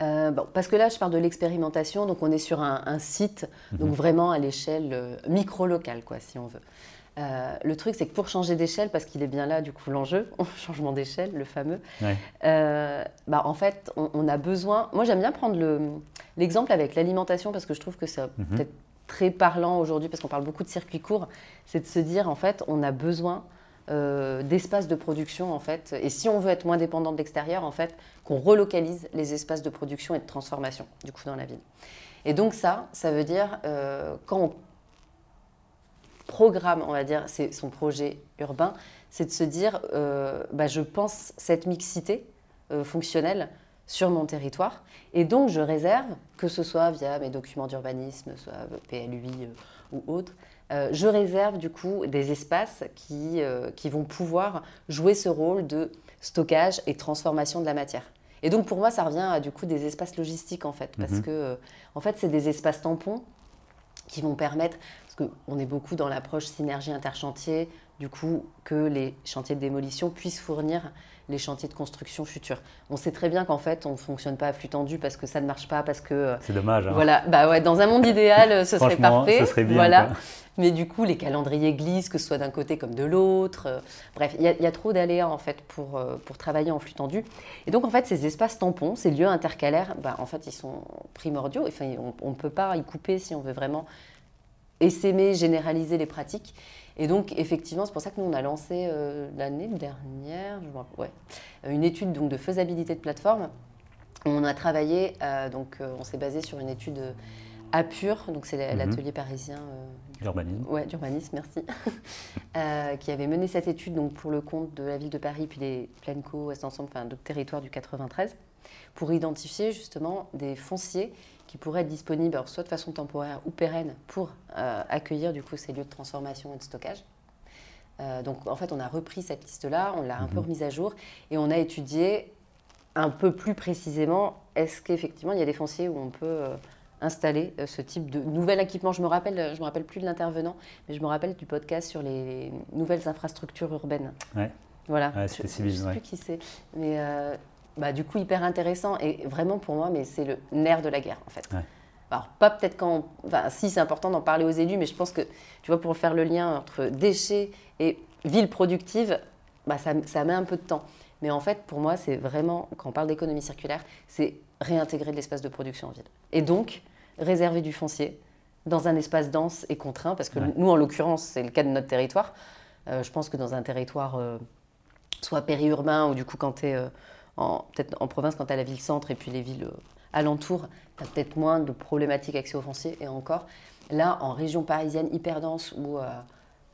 Euh, parce que là, je parle de l'expérimentation, donc on est sur un, site, donc mhm. vraiment à l'échelle euh, micro-locale, quoi, si on veut. Euh, le truc, c'est que pour changer d'échelle, parce qu'il est bien là, du coup, l'enjeu, [LAUGHS] changement d'échelle, le fameux, euh, bah, en fait, on, a besoin. Moi, j'aime bien prendre l'exemple avec l'alimentation, parce que je trouve que c'est mhm. peut-être très parlant aujourd'hui, parce qu'on parle beaucoup de circuits courts. C'est de se dire, en fait, on a besoin euh, d'espaces de production, en fait. Et si on veut être moins dépendant de l'extérieur, en fait, qu'on relocalise les espaces de production et de transformation, du coup, dans la ville. Et donc, ça, ça veut dire, quand on programme, on va dire, c'est son projet urbain, c'est de se dire, euh, bah, je pense cette mixité euh, fonctionnelle sur mon territoire, et donc je réserve, que ce soit via mes documents d'urbanisme, soit PLUI euh, ou autre, je réserve du coup des espaces qui, qui vont pouvoir jouer ce rôle de stockage et transformation de la matière. Et donc pour moi, ça revient à du coup des espaces logistiques en fait, parce mhm. que en fait c'est des espaces tampons qui vont permettre on est beaucoup dans l'approche synergie interchantier, du coup, que les chantiers de démolition puissent fournir les chantiers de construction futurs. On sait très bien qu'en fait, on ne fonctionne pas à flux tendu parce que ça ne marche pas, parce que... Euh, C'est dommage. Hein. Voilà, bah ouais, dans un monde idéal, ce serait parfait. serait bien, voilà. Mais du coup, les calendriers glissent, que ce soit d'un côté comme de l'autre. Euh, bref, il y, a trop d'aléas en fait pour, euh, pour travailler en flux tendu. Et donc, en fait, ces espaces tampons, ces lieux intercalaires, bah, en fait, ils sont primordiaux. Enfin, on ne peut pas y couper si on veut vraiment essaimer, généraliser les pratiques. Et donc, effectivement, c'est pour ça que nous, on a lancé euh, l'année dernière ouais, une étude donc, de faisabilité de plateforme. On a travaillé, euh, donc euh, on s'est basé sur une étude APUR, donc c'est mhm. l'atelier parisien d'urbanisme. Ouais, d'urbanisme, merci. [LAUGHS] qui avait mené cette étude donc, pour le compte de la ville de Paris, puis les Plenco, Ouest Ensemble, enfin d'autres territoires du 93, pour identifier justement des fonciers qui pourraient être disponibles soit de façon temporaire ou pérenne pour euh, accueillir du coup ces lieux de transformation et de stockage. Euh, donc en fait, on a repris cette liste-là, on l'a un peu mhm. remise à jour et on a étudié un peu plus précisément est-ce qu'effectivement il y a des fonciers où on peut euh, installer ce type de nouvel équipement? Je me rappelle, je me rappelle plus de l'intervenant, mais je me rappelle du podcast sur les nouvelles infrastructures urbaines. Ouais. Voilà. Ouais, c'était Je ne sais plus qui c'est, mais bah, du coup hyper intéressant et vraiment pour moi, mais c'est le nerf de la guerre en fait. Alors pas peut-être quand, enfin si c'est important d'en parler aux élus, mais je pense que tu vois pour faire le lien entre déchets et ville productive, bah, ça, ça met un peu de temps. Mais en fait pour moi c'est vraiment quand on parle d'économie circulaire, c'est réintégrer de l'espace de production en ville et donc réserver du foncier dans un espace dense et contraint parce que nous en l'occurrence c'est le cas de notre territoire. Euh, je pense que dans un territoire euh, soit périurbain ou du coup quand tu es euh, peut-être en province, quand tu as la ville-centre et puis les villes euh, alentours, tu as peut-être moins de problématiques accès aux foncier. Et encore, là, en région parisienne hyper dense où euh,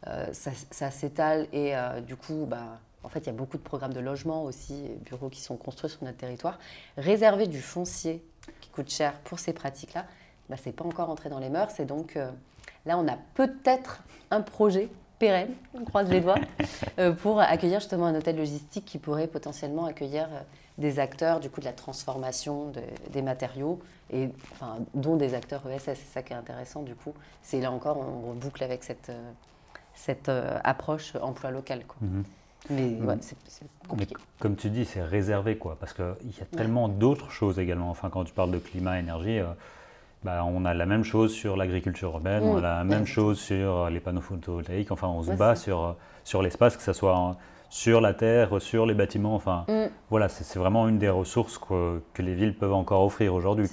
euh, ça, s'étale et du coup, bah, en fait, il y a beaucoup de programmes de logement aussi, bureaux qui sont construits sur notre territoire. Réserver du foncier qui coûte cher pour ces pratiques-là, bah, ce n'est pas encore entré dans les mœurs. Et donc, là, on a peut-être un projet pérenne, on croise les doigts, [LAUGHS] euh, pour accueillir justement un hôtel logistique qui pourrait potentiellement accueillir euh, des acteurs du coup de la transformation des matériaux et enfin, dont des acteurs ESS. C'est ça qui est intéressant du coup. C'est là encore on boucle avec cette euh, cette approche emploi local. Quoi. Mhm. Mais ouais, c'est compliqué. comme tu dis, c'est réservé quoi, parce qu'il y a tellement d'autres choses également. Enfin, quand tu parles de climat, énergie. Bah, on a la même chose sur l'agriculture urbaine, on a la même chose sur les panneaux photovoltaïques. Enfin, on se bat sur, sur l'espace, que ce soit sur la terre, sur les bâtiments. Enfin, mm. voilà, c'est vraiment une des ressources que, que, les villes peuvent encore offrir aujourd'hui.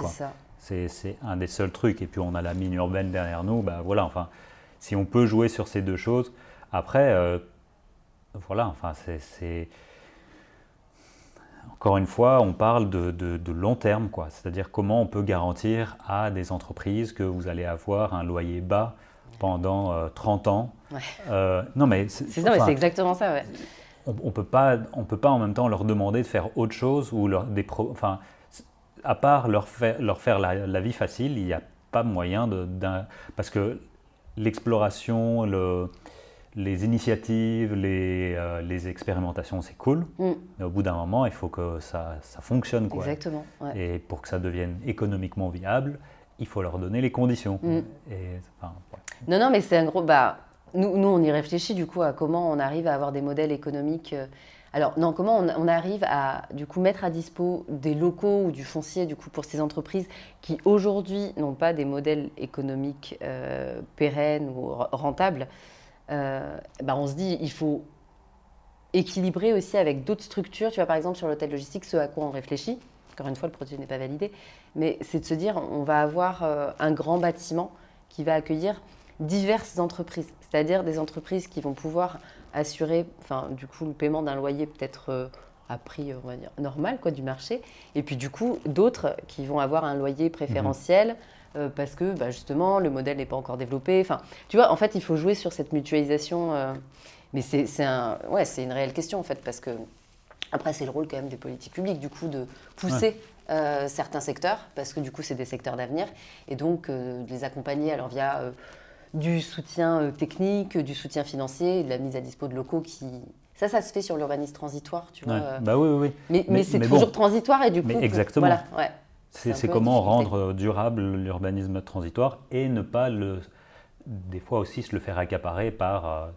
C'est un des seuls trucs. Et puis, on a la mine urbaine derrière nous. Bah, voilà, enfin, si on peut jouer sur ces deux choses. Après, euh, voilà, enfin, c'est encore une fois, on parle de, long terme, quoi. C'est-à-dire comment on peut garantir à des entreprises que vous allez avoir un loyer bas pendant 30 euh, ans. Euh, non, mais c'est exactement ça, ouais. On ne peut, pas, on peut pas en même temps leur demander de faire autre chose ou leur, des enfin, à part leur faire, leur faire la, vie facile, il n'y a pas moyen de. Parce que l'exploration, le les initiatives, les, euh, les expérimentations, c'est cool. Mm. Mais au bout d'un moment, il faut que ça, ça fonctionne. Quoi. Exactement. Et pour que ça devienne économiquement viable, il faut leur donner les conditions. Mm. Non, non, mais c'est un gros. Bah, nous, nous, on y réfléchit du coup à comment on arrive à avoir des modèles économiques. Euh, alors, non, comment on, arrive à du coup mettre à dispo des locaux ou du foncier du coup pour ces entreprises qui aujourd'hui n'ont pas des modèles économiques euh, pérennes ou rentables bah, on se dit il faut équilibrer aussi avec d'autres structures. Tu vois, par exemple, sur l'hôtel logistique, ce à quoi on réfléchit, encore une fois, le projet n'est pas validé, mais c'est de se dire on va avoir un grand bâtiment qui va accueillir diverses entreprises, c'est-à-dire des entreprises qui vont pouvoir assurer, enfin, du coup, le paiement d'un loyer peut-être à prix, on va dire, normal quoi, du marché. Et puis du coup, d'autres qui vont avoir un loyer préférentiel. Mhm. Euh, parce que bah, justement le modèle n'est pas encore développé. Enfin, tu vois, en fait, il faut jouer sur cette mutualisation. Euh, mais c'est un, ouais, une réelle question en fait, parce que après c'est le rôle quand même des politiques publiques du coup de pousser euh, certains secteurs, parce que du coup c'est des secteurs d'avenir, et donc de les accompagner alors via du soutien technique, du soutien financier, de la mise à dispo de locaux qui ça, ça se fait sur l'urbanisme transitoire, tu vois. Euh. Bah oui, oui, oui. Mais, c'est toujours transitoire et du coup. Mais exactement. Voilà, ouais. C'est comment rendre durable l'urbanisme transitoire et ne pas le des fois aussi se le faire accaparer par euh,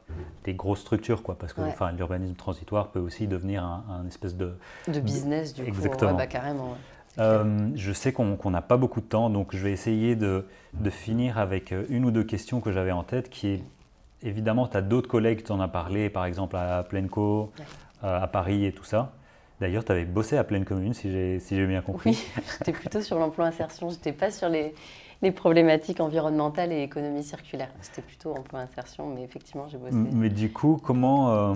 des grosses structures, quoi, parce que enfin, l'urbanisme transitoire peut aussi devenir un, espèce de... De business, du Exactement. coup, bah, carrément. Euh, je sais qu'on n'a pas beaucoup de temps, donc je vais essayer de, de, finir avec une ou deux questions que j'avais en tête, qui est évidemment, tu as d'autres collègues qui t'en as parlé, par exemple à Plenco, euh, à Paris et tout ça. D'ailleurs, tu avais bossé à Pleine Commune, si j'ai si bien compris. Oui, [LAUGHS] j'étais plutôt sur l'emploi insertion, je n'étais pas sur les, les, problématiques environnementales et économie circulaire. C'était plutôt emploi insertion, mais effectivement, j'ai bossé. Mais du coup, comment. Euh,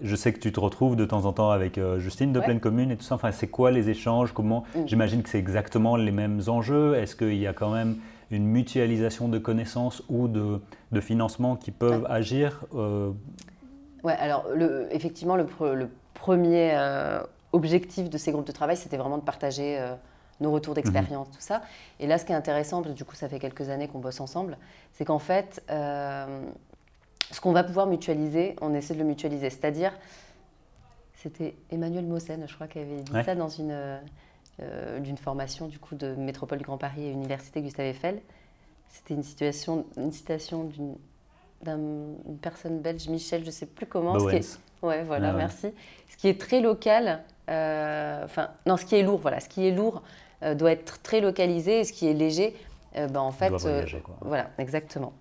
je sais que tu te retrouves de temps en temps avec euh, Justine de Pleine Commune et tout ça. Enfin, c'est quoi les échanges? Comment mm. J'imagine que c'est exactement les mêmes enjeux? Est-ce qu'il y a quand même une mutualisation de connaissances ou de, de financement qui peuvent agir euh... Ouais, alors le, effectivement, le, le premier euh, objectif de ces groupes de travail, c'était vraiment de partager euh, nos retours d'expérience, mhm. tout ça. Et là, ce qui est intéressant, parce que du coup, ça fait quelques années qu'on bosse ensemble, c'est qu'en fait, euh, ce qu'on va pouvoir mutualiser, on essaie de le mutualiser. C'est-à-dire, c'était Emmanuel Mossen, je crois, qui avait dit ça dans une d'une formation du coup de Métropole du Grand Paris et Université Gustave Eiffel. C'était une, situation, une citation d'une personne belge, Michel, je ne sais plus comment. Ce qui est, ouais, voilà, merci. Ce qui est très local, euh, enfin, non, ce qui est lourd, voilà, ce qui est lourd euh, doit être très localisé et ce qui est léger, ben, en fait, voilà, exactement.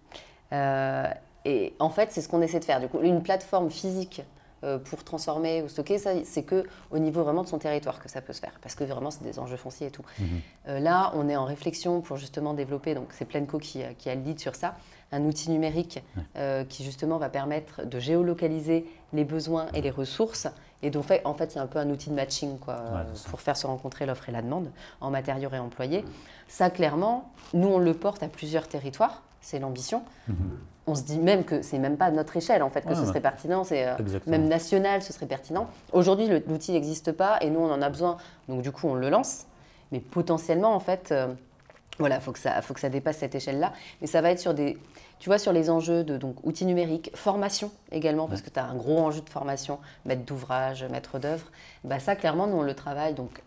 et en fait, c'est ce qu'on essaie de faire. Du coup, une plateforme physique euh, pour transformer ou stocker, ça, c'est que au niveau vraiment de son territoire que ça peut se faire, parce que vraiment c'est des enjeux fonciers et tout. Mhm. Euh, là, on est en réflexion pour justement développer, donc c'est Plenco qui, qui, a le lead sur ça, un outil numérique euh, qui justement va permettre de géolocaliser les besoins et les ressources. Et donc, en fait, c'est un peu un outil de matching quoi, pour faire se rencontrer l'offre et la demande en matériaux réemployés. Ça, clairement, nous, on le porte à plusieurs territoires c'est l'ambition. Mhm. On se dit même que c'est même pas à notre échelle en fait que ce serait pertinent, c'est euh, même national, ce serait pertinent. Aujourd'hui, l'outil n'existe pas et nous on en a besoin, donc du coup on le lance. Mais potentiellement en fait, euh, voilà, faut que ça, faut que ça dépasse cette échelle-là. Mais ça va être sur des, tu vois, sur les enjeux de donc outils numériques, formation également parce que tu as un gros enjeu de formation, maître d'ouvrage, maître d'œuvre. Bah ça clairement nous on le travaille donc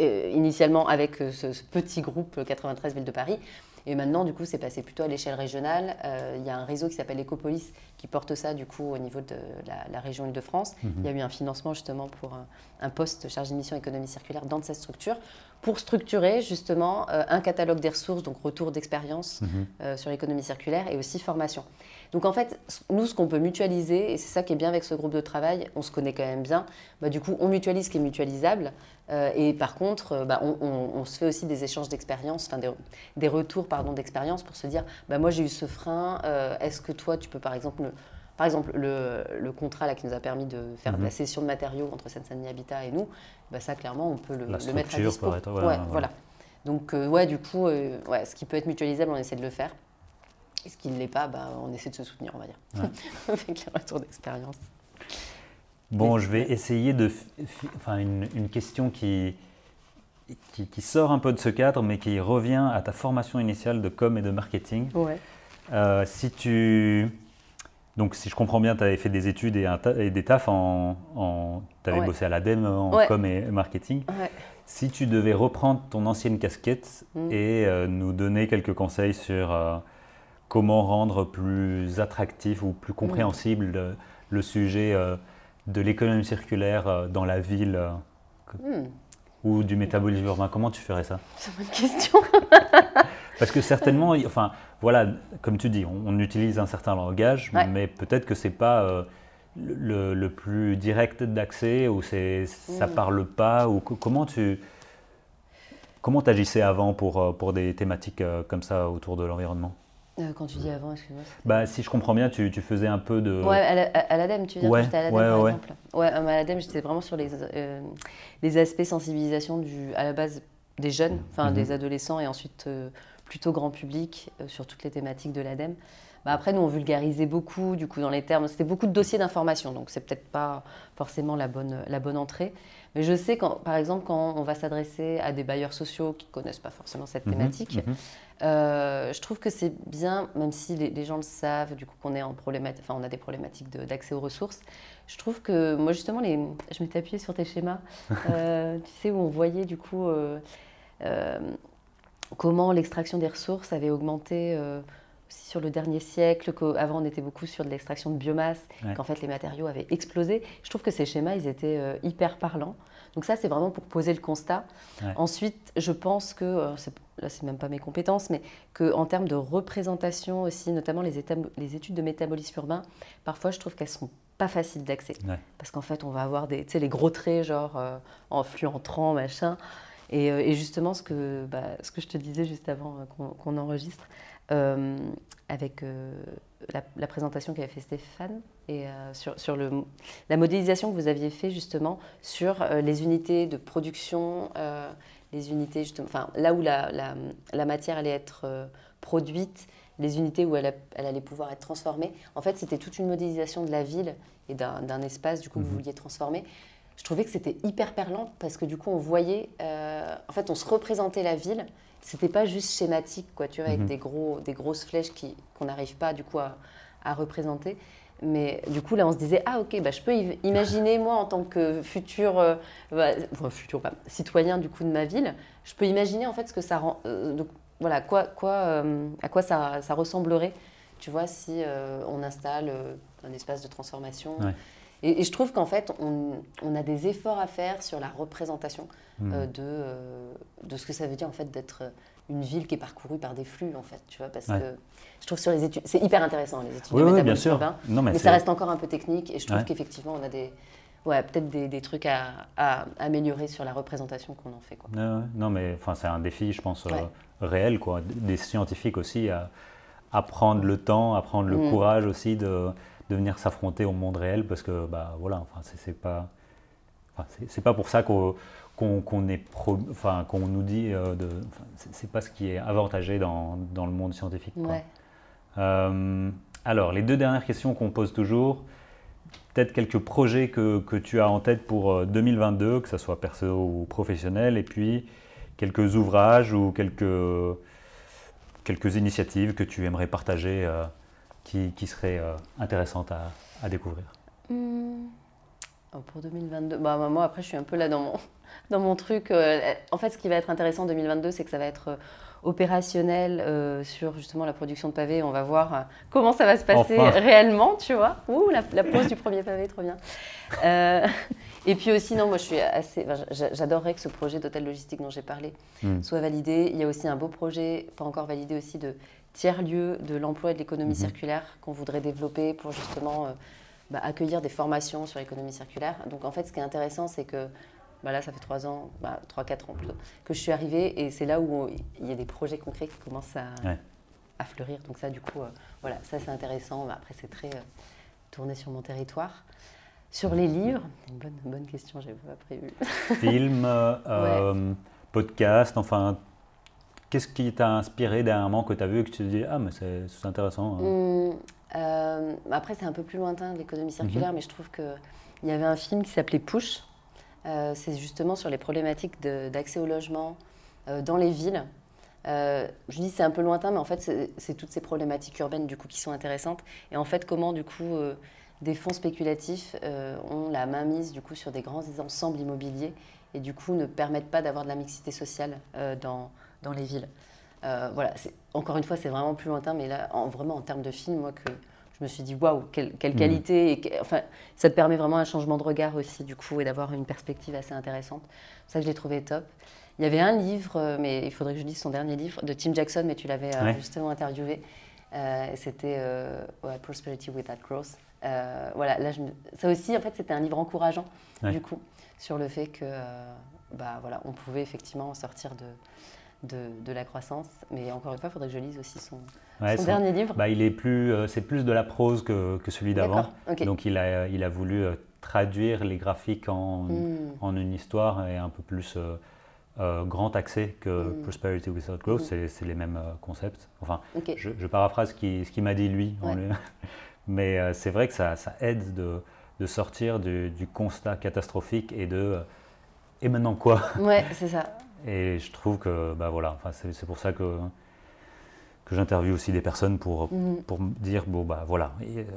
initialement avec euh, ce, ce, petit groupe 93 villes de Paris. Et maintenant, du coup, c'est passé plutôt à l'échelle régionale. Euh, il y a un réseau qui s'appelle Ecopolis qui porte ça, du coup, au niveau de la, région Île-de-France. Mhm. Il y a eu un financement, justement, pour un, poste chargé de mission économie circulaire dans cette structure pour structurer, justement, euh, un catalogue des ressources, donc retour d'expérience mhm. euh, sur l'économie circulaire et aussi formation. Donc en fait, nous, ce qu'on peut mutualiser, et c'est ça qui est bien avec ce groupe de travail, on se connaît quand même bien, bah, du coup, on mutualise ce qui est mutualisable, euh, et par contre, bah, on, se fait aussi des échanges d'expérience, enfin des, retours pardon d'expérience pour se dire, bah, moi j'ai eu ce frein, est-ce que toi tu peux par exemple, par exemple le, contrat là qui nous a permis de faire mhm. la cession de matériaux entre Seine-Saint-Denis Habitat et nous, bah, ça clairement on peut le, mettre à disposition. voilà. Donc ouais, du coup, ouais, ce qui peut être mutualisable, on essaie de le faire. Et ce qui ne l'est pas, on essaie de se soutenir, on va dire, [LAUGHS] avec les retours d'expérience. Bon, je vais essayer de. Enfin, une, question qui, qui, sort un peu de ce cadre, mais qui revient à ta formation initiale de com et de marketing. Ouais. Euh, si tu. Donc, si je comprends bien, tu avais fait des études et, et des tafs en. en tu avais bossé à l'ADEME en com et marketing. Ouais. Si tu devais reprendre ton ancienne casquette mm. et euh, nous donner quelques conseils sur euh, comment rendre plus attractif ou plus compréhensible le, le, sujet de l'économie circulaire euh, dans la ville euh, hmm. ou du métabolisme urbain Comment tu ferais ça? C'est une bonne question. [LAUGHS] Parce que certainement, enfin, voilà, comme tu dis, on, utilise un certain langage, mais peut-être que c'est pas euh, le, plus direct d'accès ou c'est ça mm. parle pas ou comment tu comment agissais avant pour, euh, pour des thématiques euh, comme ça autour de l'environnement? Quand tu dis avant, excuse-moi. Bah, si je comprends bien, tu, tu, faisais un peu de. Ouais, à l'ADEME, tu veux dire ouais, j'étais à l'ADEME, ouais, par ouais. exemple. Ouais, à l'ADEME, j'étais vraiment sur les, les aspects sensibilisation du, à la base des jeunes, enfin mhm. des adolescents et ensuite plutôt grand public euh, sur toutes les thématiques de l'ADEME. Bah après, nous, on vulgarisait beaucoup, du coup, dans les termes. C'était beaucoup de dossiers d'information, donc c'est peut-être pas forcément la bonne, la bonne entrée. Mais je sais, quand, par exemple, quand on va s'adresser à des bailleurs sociaux qui connaissent pas forcément cette mhm, thématique, mhm. Euh, je trouve que c'est bien, même si les, gens le savent, du coup, qu'on est en problématique, enfin, on a des problématiques d'accès aux ressources. Je trouve que, moi, justement, les, je m'étais appuyée sur tes schémas, [LAUGHS] euh, tu sais, où on voyait, du coup, comment l'extraction des ressources avait augmenté euh, aussi sur le dernier siècle, qu'avant on était beaucoup sur de l'extraction de biomasse, qu'en fait les matériaux avaient explosé. Je trouve que ces schémas, ils étaient euh, hyper parlants. Donc ça, c'est vraiment pour poser le constat. Ensuite, je pense que, euh, là c'est même pas mes compétences, mais qu'en termes de représentation aussi, notamment les, les, études de métabolisme urbain, parfois je trouve qu'elles sont pas faciles d'accès. Parce qu'en fait, on va avoir des, les gros traits, genre en flux entrant, machin. Euh, et, justement, ce que, bah, ce que je te disais juste avant euh, qu'on enregistre, euh, avec la, présentation qu'avait fait Stéphane et sur, sur le, la modélisation que vous aviez fait justement sur les unités de production, les unités justement, enfin là où la, la, la matière allait être produite, les unités où elle, elle, allait pouvoir être transformée. En fait, c'était toute une modélisation de la ville et d'un espace du coup que vous mhm. vouliez transformer je trouvais que c'était hyper perlant parce que du coup, on voyait, euh, en fait, on se représentait la ville. C'était pas juste schématique, quoi, tu vois, avec mhm. des, gros, des grosses flèches qui, qu'on n'arrive pas, du coup, à, à, représenter. Mais du coup, là, on se disait, ah, ok, bah, je peux imaginer, moi, en tant que futur, euh, bah, futur citoyen, du coup, de ma ville, je peux imaginer, en fait, ce que ça rend. Euh, donc, voilà, quoi, quoi, à quoi ça, ça, ressemblerait, tu vois, si on installe un espace de transformation. Et, je trouve qu'en fait, on, a des efforts à faire sur la représentation hmm. euh, de, euh, de ce que ça veut dire en fait d'être une ville qui est parcourue par des flux en fait, tu vois, parce que je trouve sur les études, c'est hyper intéressant les études oui, bien sûr. mais, ça reste encore un peu technique et je trouve qu'effectivement on a des ouais, peut-être des, des, trucs à, à, améliorer sur la représentation qu'on en fait. Quoi. non, mais enfin, c'est un défi, je pense, euh, réel, quoi. Des scientifiques aussi à, à prendre le temps, à prendre le hmm. courage aussi de, de venir s'affronter au monde réel parce que bah voilà enfin c'est pas enfin, c'est pas pour ça qu'on qu'on est enfin qu'on nous dit euh, de c'est pas ce qui est avantagé dans, dans le monde scientifique euh, alors les deux dernières questions qu'on pose toujours peut-être quelques projets que, que, tu as en tête pour 2022 euh, que ce soit perso ou professionnel et puis quelques ouvrages ou quelques quelques initiatives que tu aimerais partager qui, qui serait euh, intéressante à, découvrir hmm. oh, Pour 2022, bah, moi après je suis un peu là dans mon, [LAUGHS] dans mon truc. Euh, en fait, ce qui va être intéressant en 2022, c'est que ça va être euh, opérationnel sur justement la production de pavés. On va voir comment ça va se passer [LAUGHS] réellement, tu vois. Ouh, la, la, pose du premier pavé, trop bien. [LAUGHS] et puis aussi, non, moi je suis assez. J'adorerais que ce projet d'hôtel logistique dont j'ai parlé hmm. soit validé. Il y a aussi un beau projet, pas encore validé aussi, de tiers-lieu de l'emploi et de l'économie mhm. circulaire qu'on voudrait développer pour justement euh, bah, accueillir des formations sur l'économie circulaire. Donc en fait, ce qui est intéressant, c'est que bah, là, ça fait trois ans, bah, trois, quatre ans plutôt, que je suis arrivée et c'est là où il y a des projets concrets qui commencent à, à fleurir. Donc ça, du coup, euh, voilà, ça c'est intéressant. après, c'est très euh, tourné sur mon territoire. Sur les livres, une bonne, bonne question, j'avais pas prévu. [LAUGHS] Film, podcast, enfin Qu'est-ce qui t'a inspiré dernièrement que tu as vu et que tu te dis Ah, mais c'est intéressant hein. mmh, euh, Après, c'est un peu plus lointain l'économie circulaire, mhm. mais je trouve qu'il y avait un film qui s'appelait Push. Euh, c'est justement sur les problématiques d'accès au logement euh, dans les villes. je dis c'est un peu lointain, mais en fait, c'est toutes ces problématiques urbaines du coup qui sont intéressantes. Et en fait, comment du coup des fonds spéculatifs ont la main mise du coup sur des grands ensembles immobiliers et du coup ne permettent pas d'avoir de la mixité sociale dans, dans les villes. Euh, voilà, encore une fois, c'est vraiment plus lointain, mais là, en, vraiment en termes de film, moi, que je me suis dit, waouh, quelle, quelle, mmh. qualité. Et, enfin, ça te permet vraiment un changement de regard aussi, du coup, et d'avoir une perspective assez intéressante. Ça, je l'ai trouvé top. Il y avait un livre, mais il faudrait que je dise son dernier livre, de Tim Jackson, mais tu l'avais justement interviewé. c'était Prosperity Without Growth. voilà, là, ça aussi, en fait, c'était un livre encourageant, du coup, sur le fait que, bah, voilà, on pouvait effectivement sortir de, de, la croissance. Mais encore une fois, il faudrait que je lise aussi son, dernier livre. Bah, il est plus, euh, c'est plus de la prose que, que celui d'avant. Donc il a, il a voulu euh, traduire les graphiques en, hmm. en, une histoire et un peu plus euh, grand accès que hmm. Prosperity Without Growth. Hmm. C'est les mêmes concepts. Enfin, je, je, paraphrase ce qu'il m'a dit lui. [LAUGHS] Mais c'est vrai que ça, ça aide de, de sortir du, du, constat catastrophique et de et maintenant quoi? Ouais, c'est ça. Et je trouve que bah voilà, enfin, c'est pour ça que, que j'interviewe aussi des personnes pour, mhm. pour dire bon, bah voilà,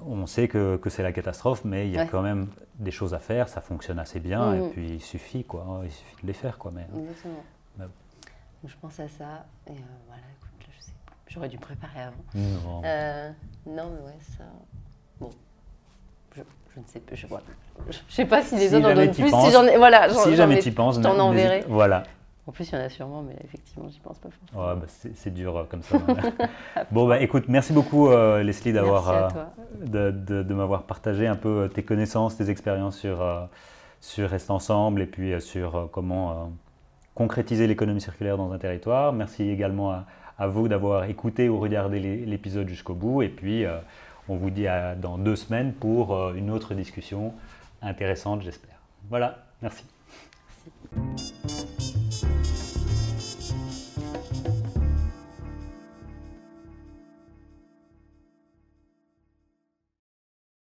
on sait que, que c'est la catastrophe, mais il y a quand même des choses à faire, ça fonctionne assez bien, et mhm. puis il suffit, quoi, il suffit de les faire. Quoi, mais, Exactement. je pense à ça, et euh, voilà, écoute, je sais j'aurais dû préparer avant. Non. Euh, non, mais ouais, ça. Bon. Je, je ne sais pas, je, je, sais pas si les autres en donnent plus. si, ai, voilà, si jamais tu y penses, t'en enverrai. Voilà. En plus, il y en a sûrement, mais effectivement, j'y pense pas forcément. Ouais, bah c'est dur euh, comme ça. [LAUGHS] bon, bah écoute, merci beaucoup euh, Leslie d'avoir euh, de, de, de m'avoir partagé un peu tes connaissances, tes expériences sur, sur Reste Ensemble et puis sur comment concrétiser l'économie circulaire dans un territoire. Merci également à, à vous d'avoir écouté ou regardé l'épisode jusqu'au bout. Et puis, on vous dit à, dans deux semaines pour une autre discussion intéressante, j'espère. Voilà, merci.